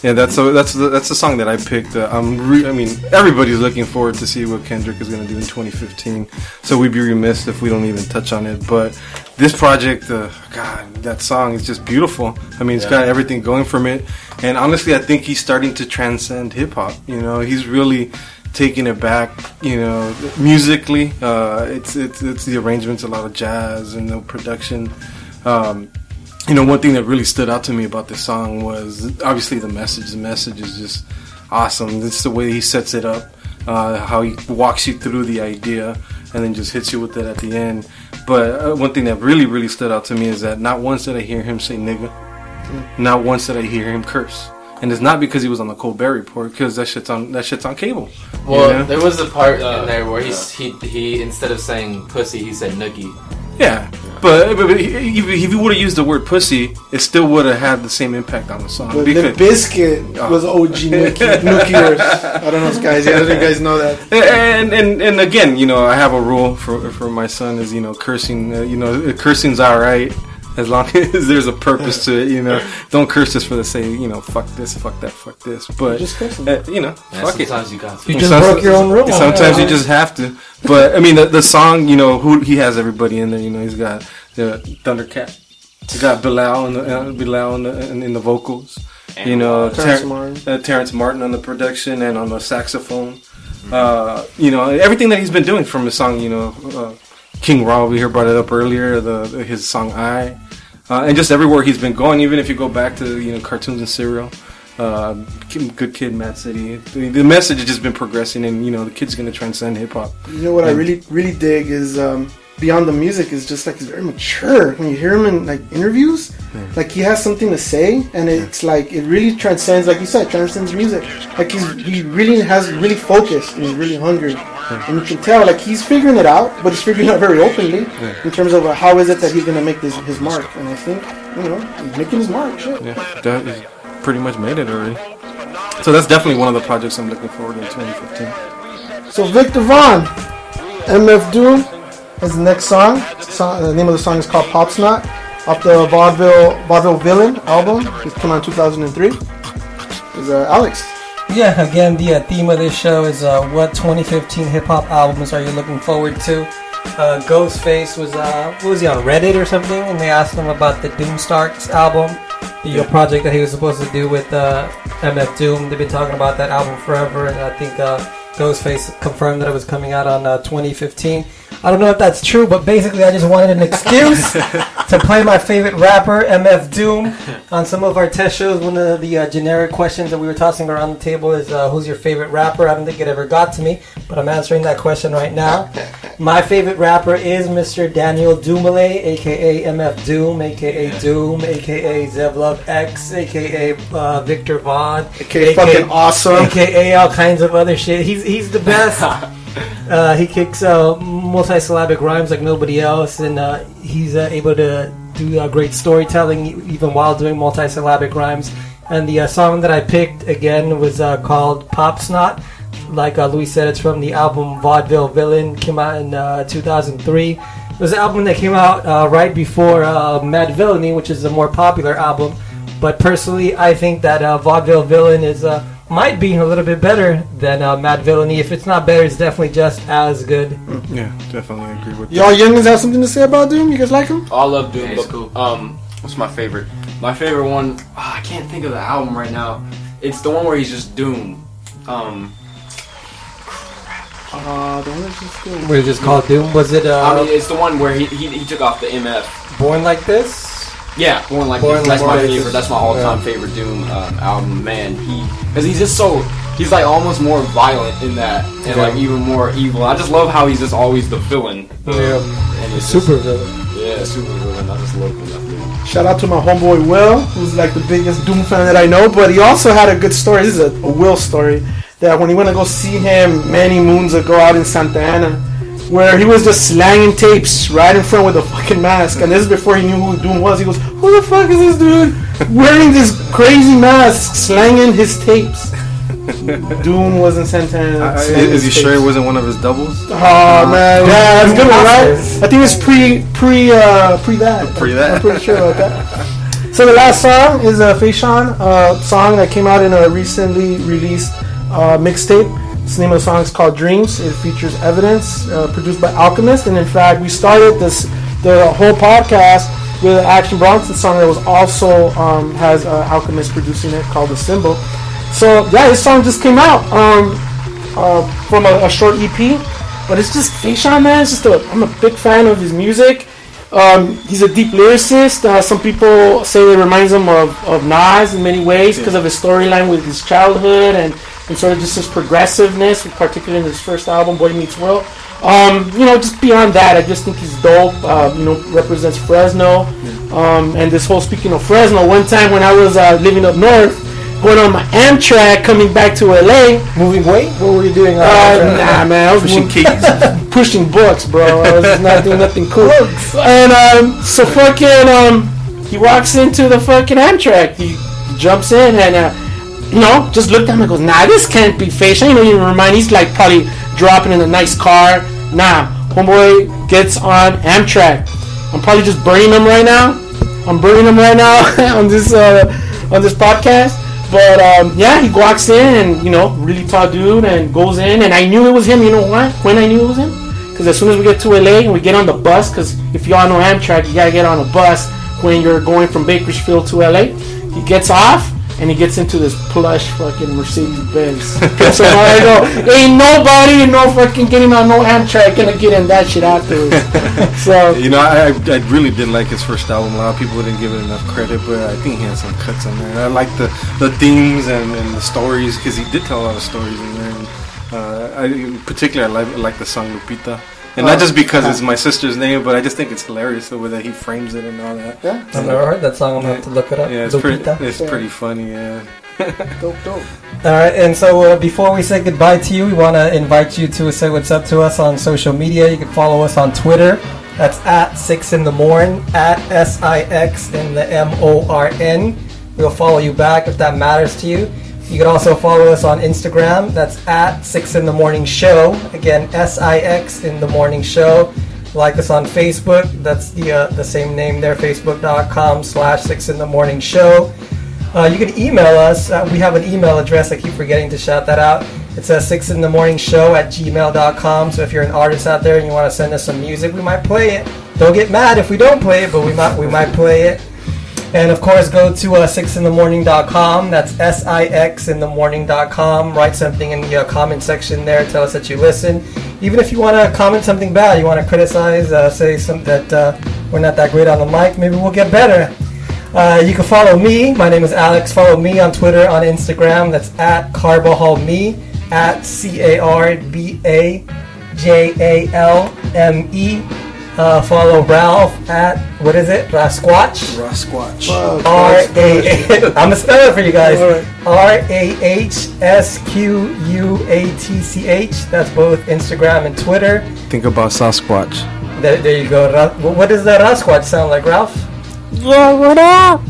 2014. Yeah, that's so that's the, that's the song that I picked. Uh, I'm re- I mean, everybody's looking forward to see what Kendrick is going to do in 2015. So we'd be remiss if we don't even touch on it. But this project, uh, God, that song is just beautiful. I mean, it's Yeah. got everything going from it. And honestly, I think he's starting to transcend hip hop. You know, he's really taking it back. You know, musically, uh, it's it's it's the arrangements, a lot of jazz and the production. Um, you know, one thing that really stood out to me about this song was obviously the message. The message is just awesome. It's the way he sets it up, uh, how he walks you through the idea, and then just hits you with it at the end. But uh, one thing that really, really stood out to me is that not once did I hear him say nigga. Not once did I hear him curse. And it's not because he was on the Colbert Report, because that shit's on that shit's on cable. you Well, know? there was a part Uh, in there where he he he instead of saying pussy, he said nookie. Yeah, but, but, but if, if you would have used the word pussy, it still would have had the same impact on the song. But because- the biscuit was OG *laughs* Nookie. I don't know, if guys. Yeah, I think you guys know that. and and and again, you know, I have a rule for for my son is you know cursing. Uh, you know, cursing's all right as long *laughs* as there's a purpose to it. You know, don't curse just for the sake, You know, fuck this, fuck that, fuck this. But just cursing. uh, you know, Yeah, fuck it. sometimes you got to. You just Some- broke your own rule. Sometimes you just have to. But I mean, the, the song, you know, who he has everybody in there. You know, he's got the Thundercat. He's got Bilal in the uh, Bilal in the, in, in the vocals. you know, Terrence Ter- Martin. uh, Terrence Martin on the production and on the saxophone. Uh, you know, everything that he's been doing from his song. You know, uh, King Raw over here brought it up earlier. The, the his song I. Uh, and just everywhere he's been going, even if you go back to you know cartoons and cereal, uh, Good Kid, Mad City, the, message has just been progressing, and you know the kid's gonna transcend hip hop. You know what I really really dig is um, beyond the music is just like he's very mature. When you hear him in like interviews, like he has something to say, and it's like it really transcends, like you said, transcends music. Like he's he really has really focused and he's really hungry, and you can tell like he's figuring it out, but he's figuring it out very openly in terms of uh, how is it that he's gonna make this his mark. And I think you know he's making his mark. Yeah, that he's pretty much made it already. So that's definitely one of the projects I'm looking forward to in 2015. So Victor Vaughn, MF Doom, is the next song. song. The name of the song is called Pop Snot, off the Vaudeville Vaudeville Villain album. It came out in 2003. Is uh, Alex? Yeah, again, the uh, theme of this show is uh, what 2015 hip hop albums are you looking forward to? Uh, Ghostface was, uh, what was he on Reddit or something? And they asked him about the Doomstarks album, the uh, project that he was supposed to do with uh, MF Doom. They've been talking about that album forever, and I think uh, Ghostface confirmed that it was coming out on uh, 2015. I don't know if that's true, but basically, I just wanted an excuse *laughs* to play my favorite rapper, MF Doom, on some of our test shows. One of the uh, generic questions that we were tossing around the table is, uh, "Who's your favorite rapper?" I don't think it ever got to me, but I'm answering that question right now. My favorite rapper is Mr. Daniel Dumile, aka MF Doom, aka Doom, aka Zev Love X, aka uh, Victor Vaughn, AKA fucking awesome. aka all kinds of other shit. He's he's the best. *laughs* Uh, he kicks uh, multi-syllabic rhymes like nobody else, and uh, he's uh, able to do uh, great storytelling even while doing multi-syllabic rhymes. And the uh, song that I picked again was called "Pop Snot." Like Louis said, it's from the album "Vaudeville Villain." Came out in uh, 2003. It was an album that came out right before Madvillainy, which is a more popular album. But personally, I think that Vaudeville Villain is uh, might be a little bit better than uh, Madvillainy. If it's not better, it's definitely just as good. Yeah, definitely agree with Y'all youngins have something to say about Doom? You guys like him? I love Doom. but, Um, what's my favorite? My favorite one. ah, I can't think of the album right now. It's the one where he's just Doom. Um, uh, the one that's just Doom. Was it just called Doom? Was it uh, I mean, it's the one where he, he, he took off the MF. Born Like This? Yeah, Born Like Born This. That's my This. favorite. That's my all-time Yeah. favorite Doom uh, album. Man, he because he's just so he's like almost more violent in that, and Yeah. like even more evil. I just love how he's just always the villain. Yeah. and it's Super just- villain. Yeah, super villain. I just love him. Shout out to my homeboy Will, who's like the biggest Doom fan that I know. But he also had a good story. This is a, a Will story that when he went to go see him many moons ago out in Santa Ana, where he was just slanging tapes right in front with a fucking mask. And this is before he knew who Doom was. He goes, "Who the fuck is this dude wearing this crazy mask, slanging his tapes?" Doom wasn't Santa Ana. Uh, is he his sure it wasn't one of his doubles? Oh man, yeah, that's a good one, right? I think it's pre pre uh pre that. Pre that. I'm pretty sure about that. So the last song is a Fashawn uh, song that came out in a recently released uh, mixtape. The name of the song is called Dreams. It features Evidence uh, produced by Alchemist, and in fact, we started this the whole podcast with an Action Bronson song that was also um, has uh, Alchemist producing it called The Symbol. So yeah, this song just came out um, uh, from a, a short EP, but it's just Fashawn, man. It's just a, I'm a big fan of his music. Um, he's a deep lyricist. Uh, some people say it reminds him of, of Nas in many ways because of his storyline with his childhood and, and sort of just his progressiveness, particularly in his first album, Boy Meets World. Um, you know, just beyond that, I just think he's dope. Uh, you know, represents Fresno. Um, and this whole, speaking of Fresno, one time when I was uh, living up north, going on my Amtrak, coming back to LA. Moving weight? What were you doing? Uh, nah, man. I was Pushing keys. *laughs* pushing books, bro. I was not doing nothing cool. And um, so fucking um, he walks into the fucking Amtrak. He jumps in and uh, you know, just looked at him and goes, Nah, this can't be Fish. I don't even remind. He's like probably dropping in a nice car. Nah, homeboy gets on Amtrak. I'm probably just burning him right now. I'm burning him right now *laughs* on this uh, on this podcast. But um, yeah, he walks in and you know, really tall dude, and goes in, and I knew it was him. You know why? When I knew it was him? Because as soon as we get to LA and we get on the bus, because if y'all know Amtrak, you gotta get on a bus when you're going from Bakersfield to LA. He gets off and he gets into this plush fucking Mercedes Benz. *laughs* so I go, ain't nobody, no fucking getting on no Amtrak gonna get in that shit afterwards. *laughs* so You know, I, I really did like his first album. A lot of people didn't give it enough credit, but I think he had some cuts on there. I like the, the themes and, and the stories because he did tell a lot of stories in there. And, uh, I in particular I like, I like the song Lupita, and not just because it's my sister's name, but I just think it's hilarious the way that he frames it and all that. Yeah, I've never heard that song. I'm gonna have to look it up. Yeah, it's pretty. Lupita. It's pretty funny. Yeah. *laughs* dope, dope. All right, and so uh, before we say goodbye to you, we want to invite you to say what's up to us on social media. You can follow us on Twitter. That's at six in the morning at s i x in the m o r n. We'll follow you back if that matters to you. You can also follow us on Instagram. That's at six in the morning show. Again, s i x in the morning show. Like us on Facebook. That's the uh, the same name there. Facebook.com slash six in the morning show. Uh, you can email us. Uh, we have an email address. I keep forgetting to shout that out. It's a six in the morning show at gmail.com. So if you're an artist out there and you want to send us some music, we might play it. Don't get mad if we don't play it, but we might we might play it. And of course, go to uh, sixinthemorning.com. That's S I X in the morning.com. Write something in the uh, comment section there. Tell us that you listen. even if you want to comment something bad, you want to criticize, uh, say some that uh, we're not that great on the mic, maybe we'll get better. Uh, you can follow me. My name is Alex. Follow me on Twitter, on Instagram. That's at Carbajalme, at C A R B A J A L M E. Uh, follow Ralph at what is it? Rahsquatch. Rahsquatch. R A. *laughs* I'm gonna spell it for you guys. R A H S Q U A T C H. That's both Instagram and Twitter. Think about Sasquatch. There, there you go. Ra- what does that Rahsquatch sound like, Ralph? Yeah, what up?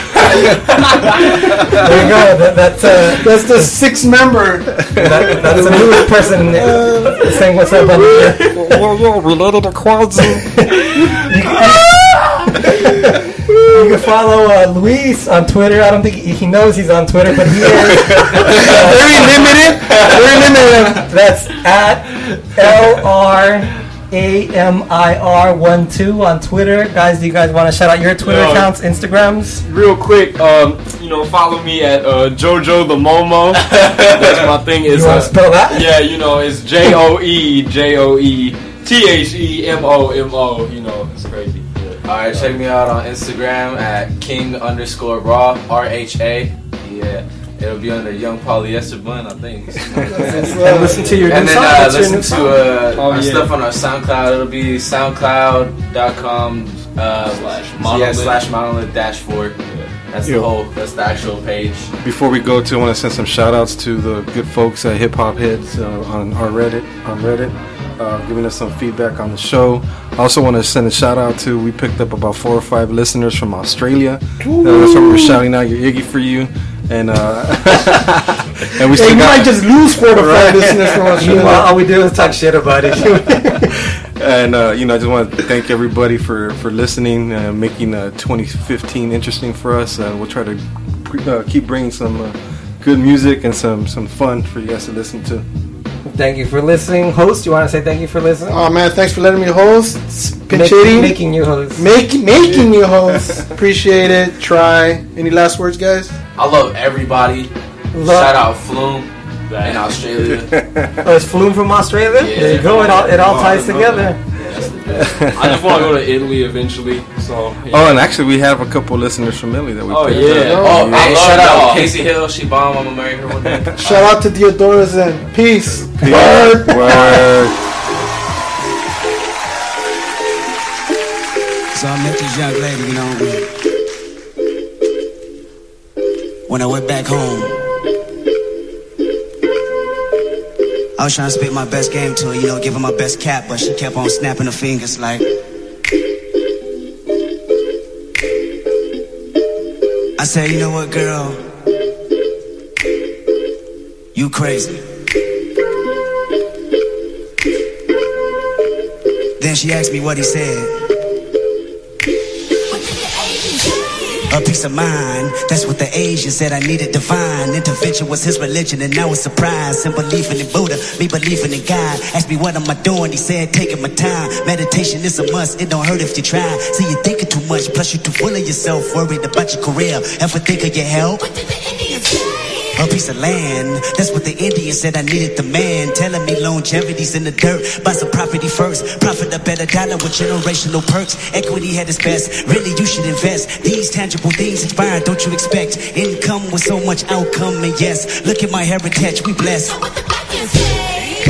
*laughs* *laughs* there you go. That, that's uh, that's the six member. That, that's a newer person uh, saying what's up on here. We're, we're related to Quadzu. *laughs* you, you can follow uh, Luis on Twitter. I don't think he, he knows he's on Twitter, but he is. Uh, *laughs* very limited. Very limited. That's at LR. A M I R one two on Twitter. Guys, do you guys want to shout out your Twitter Yo, accounts, Instagrams? Real quick, um, you know, follow me at uh, Jojo the Momo. *laughs* That's my thing. Is uh, spell that? Yeah, you know, it's J O E J O E T H E M O M O. You know, it's crazy. Yeah. All right, check me out on Instagram at King underscore Raw R H A. Yeah it'll be under Young Polyester Blend, I think. *laughs* And listen to your and new then song. uh, What's listen new to uh, Oh, our yeah. stuff on our SoundCloud. It'll be SoundCloud.com uh, slash monolith. yeah, slash monolith dash four. That's Yo. the whole. That's the actual page. Before we go to, I want to send some shout outs to the good folks at Hip Hop Heads uh, on our Reddit, on Reddit, uh, giving us some feedback on the show. I also want to send a shout out to, we picked up about four or five listeners from Australia. Uh, that's why we're shouting out your Iggy for you. And uh, *laughs* *laughs* and we Hey, still you got might just lose four to five Right. listeners from Australia. Meanwhile, all we do is talk shit about it. *laughs* and uh, you know, I just want to thank everybody for for listening, uh, making uh, 2015 interesting for us. Uh, we'll try to uh, keep bringing some uh, good music and some some fun for you guys to listen to. Thank you for listening. Host, you want to say thank you for listening? Oh man, thanks for letting me host. It's Make- making you host. Make, making you host. Appreciate it. Try. Any last words, guys? I love everybody. Love- Shout out Flume in Australia. *laughs* Oh, it's Flume from Australia? Yeah. there you go. It all, it all Oh, ties I know together. I just want to go to Italy eventually. So. yeah. Oh, and actually, we have a couple listeners from Italy that we. Oh, picked yeah. up. Oh, I man, love shout out. Casey Hill. She bomb. I'm gonna marry her one day. *laughs* Shout out to Theodora's and peace. Peace. Word. Word. So I met this young lady, you know. When I went back home, I was trying to spit my best game to her, you know, give her my best cap, but she kept on snapping her fingers like. I said, you know what, girl? You crazy. Then she asked me what he said. A peace of mind, that's what the Asian said I needed divine. Intervention was his religion, and now it's surprise. And believing in Buddha, me believing in God. Asked me what am I doing, he said taking my time. Meditation is a must, it don't hurt if you try. See, you're thinking too much, plus you're too full of yourself. Worried about your career, ever think of your health? A piece of land, that's what the Indian said I needed the man. Telling me longevity's in the dirt. Buy some property first. Profit a better dollar with generational perks. Equity had its best. Really, you should invest. These tangible things inspire, don't you expect? Income with so much outcome, and yes, look at my heritage, we blessed.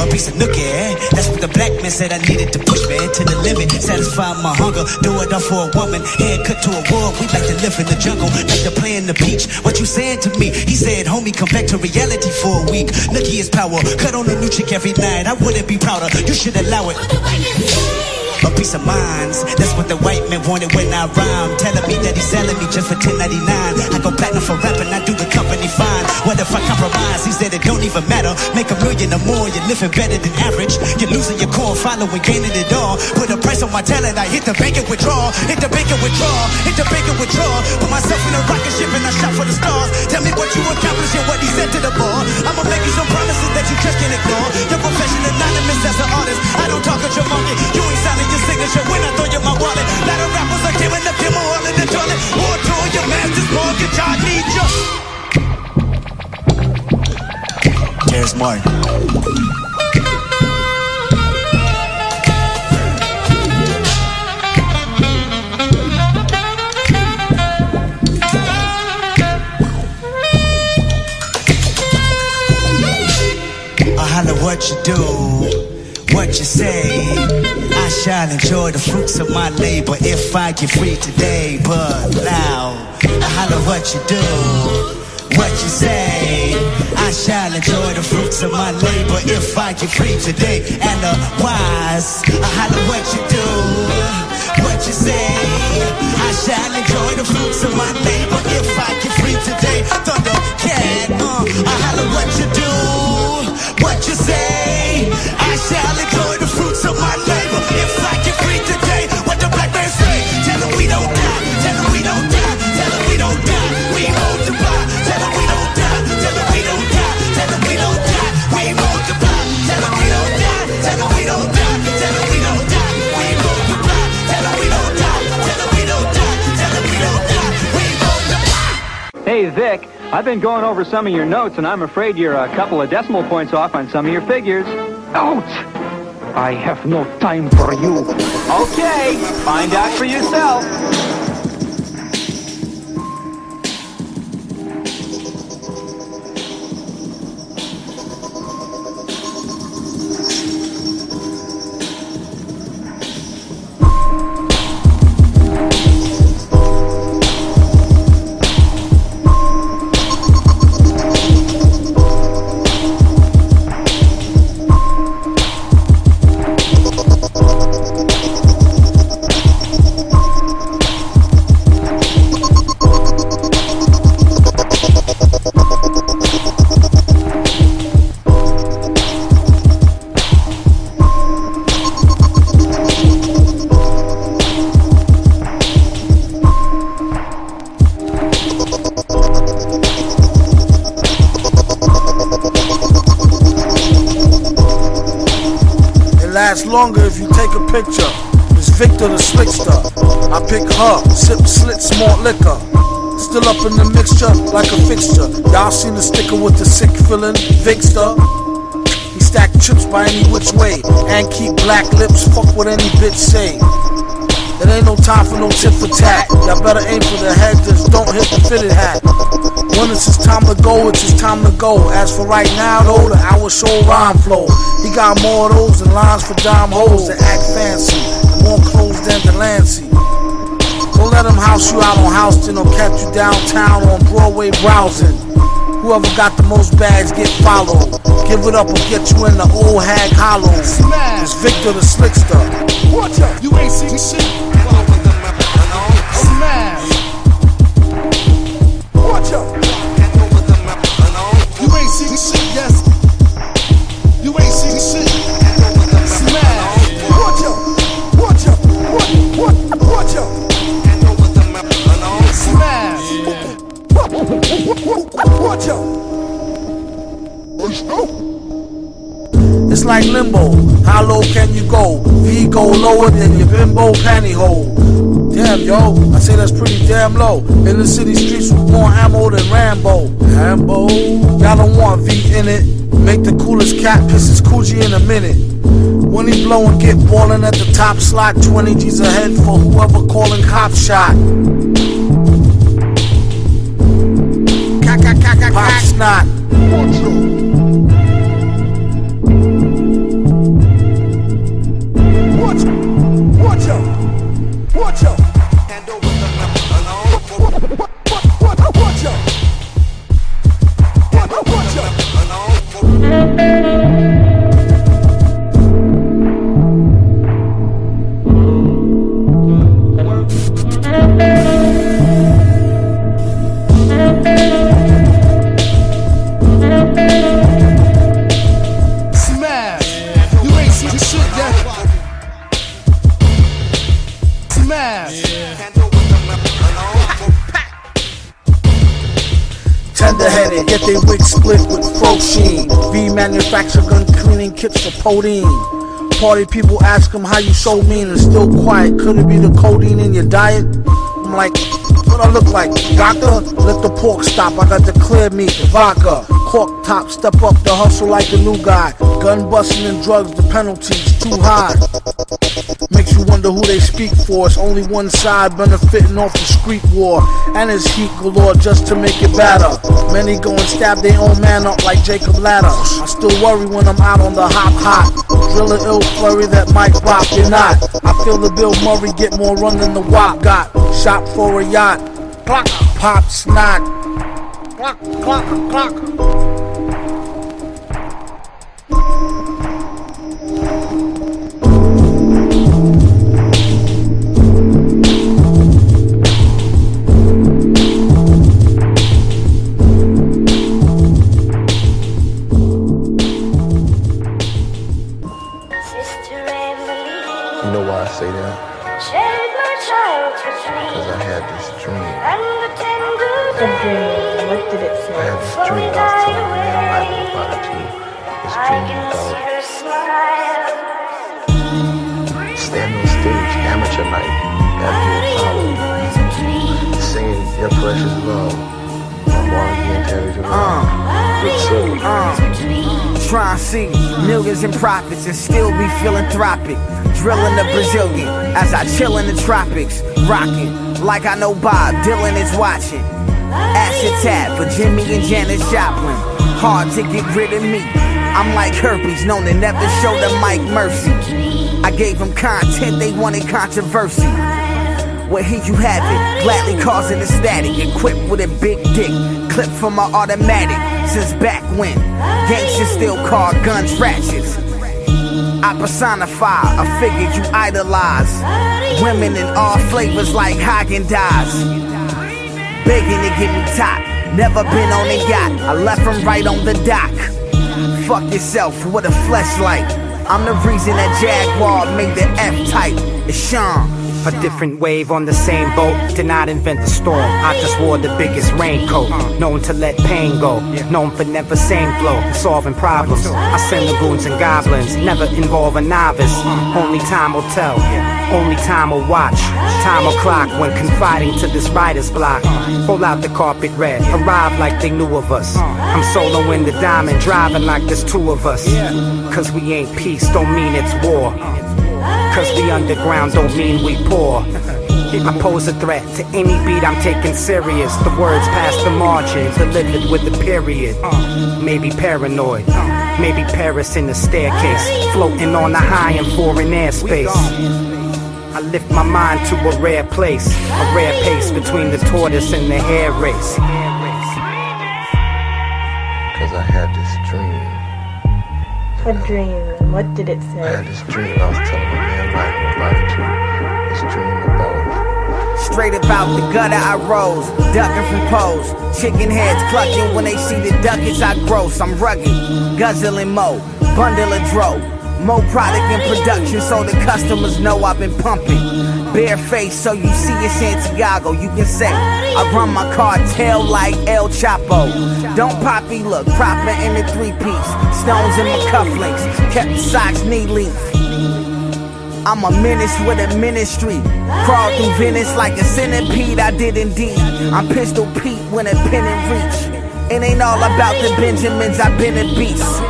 A piece of nookie? That's what the black man said I needed to push me to the limit. Satisfy my hunger, do it all for a woman. Head cut to a war, we like to live in the jungle, like to play in the beach. What you saying to me? He said, homie, come back to reality for a week. Nookie is power, cut on a new chick every night. I wouldn't be prouder, you should allow it. A piece of minds, that's what the white man wanted when I rhyme. Telling me that he's selling me just for 10.99. I go platinum for rapping, I do the company fine. What if I compromise? He said it don't even matter. Make a million or more, you're living better than average. You're losing your core, following, gaining it all. Put a price on my talent, I hit the bank and withdraw. Hit the bank and withdraw, hit the bank and withdraw. Put myself in a rocket ship and I shot for the stars. Tell me what you accomplished and what he said to the bar. I'ma make you some promises that you just can't ignore. Your profession anonymous as an artist. I don't talk at your monkey. You ain't signing your signature when I throw you my wallet. Lot of rappers are giving demo all in the toilet. Tour, your master's mortgage, I need you. Mike. I what you do, what you say. I shall enjoy the fruits of my labor if I get free today. But now, I holler what you do, what you say. I shall enjoy the fruits of my labor if I get free today. And the wise, I holler what you do, what you say. I shall enjoy the fruits of my labor if I get free today. Thundercat, uh, I holler what you do, what you say. Vic, I've been going over some of your notes, and I'm afraid you're a couple of decimal points off on some of your figures. Out! I have no time for you. Okay, find out for yourself. Mixture like a fixture. Y'all seen the sticker with the sick feeling, Victor. He stack chips by any which way and keep black lips. Fuck what any bitch say. It ain't no time for no tit for tat. Y'all better aim for the head, just don't hit the fitted hat. When it's time to go, it's his time to go. As for right now, though, the hour show rhyme flow. He got more of those than lines for dime hoes that act fancy. More clothes than Delancey. Let him house you out on Houston or catch you downtown on Broadway browsing. Whoever got the most bags get followed. Give it up or get you in the old hag hollow. It's Victor the Slickster. Watch out, you ain't seen shit. Limbo. How low can you go? V go lower than your bimbo pantyhole. Damn, yo, I say that's pretty damn low. In the city streets with more ammo than Rambo. Rambo, y'all don't want V in it. Make the coolest cat piss his coochie in a minute. When he blow and get ballin' at the top slot, 20 G's ahead for whoever calling cop shot. Pop snot. Kits for codeine. Party people ask him how you so mean and still quiet. Could it be the codeine in your diet? I'm like, What I look like? Doctor? Let the pork stop. I got the clear meat, the vodka. Cork top, step up the hustle like a new guy. Gun busting and drugs, the penalties too high. Wonder who they speak for. It's only one side benefiting off the street war. And it's heat galore just to make it better. Many go and stab their own man up like Jacob Ladder. I still worry when I'm out on the hop hot. Drill an ill flurry that might pop your not. I feel the Bill Murray get more run than the WAP got. Shop for a yacht. Clock, pop, snot. Clock, clock, clock. Big Silver. Try and see millions in profits and still be philanthropic. Drilling the Brazilian as I chill in the tropics. Rocking like I know Bob Dylan is watching. Acid for Jimmy and Janis Joplin. Hard to get rid of me. I'm like herpes, known to never show the Mike mercy. I gave them content, they wanted controversy. Well, here you have it, gladly causing a static, equipped with a big dick, clip from my automatic. Since back when gangsters still call guns ratchets. I personify a figure you idolize. Women in all flavors like Hagen Dazs. Begging to get me top. Never been on a yacht. I left from right on the dock. Fuck yourself with a fleshlight. I'm the reason that Jaguar made the F type. It's Sean. A different wave on the same boat. Did not invent the storm. I just wore the biggest raincoat. Known to let pain go. Known for never same flow. Solving problems. I send the goons and goblins. Never involve a novice. Only time will tell. Only time will watch. Time will clock when confiding to this writer's block. Pull out the carpet red. Arrive like they knew of us. I'm solo in the diamond. Driving like there's two of us. Cause we ain't peace. Don't mean it's war. Cause we underground don't mean we poor. I pose a threat to any beat I'm taking serious. The words past the margin, delivered with a period. Maybe paranoid, maybe Paris in the staircase, floating on the high in foreign airspace. I lift my mind to a rare place, a rare pace between the tortoise and the hair race. Because I had this. A dream. What did it say? I had this dream. I was telling my man Michael about it too. This dream about Straight about the gutter I rose, ducking from poles. Chicken heads clucking when they see the ducats I gross. I'm rugged, guzzling mo, bundle of dro. More product in production so the customers know I've been pumping. Bare face so you see it's Santiago. You can say I run my cartel like El Chapo. Don't poppy look, proper in the three piece. Stones in my cufflinks, kept the socks knee length. I'm a menace with a ministry. Crawl through Venice like a centipede, I did indeed. I'm Pistol Pete when a pen in reach. It ain't all about the Benjamins, I've been a beast.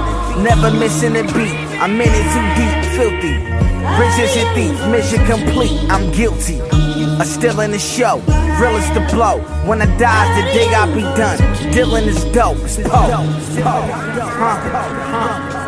Never missing a beat, I'm in it too deep, filthy. Rich as a thief, mission complete, I'm guilty. A still in the show, real as the blow. When I die, the day I'll be done. Dylan is dope, it's Poe. Huh.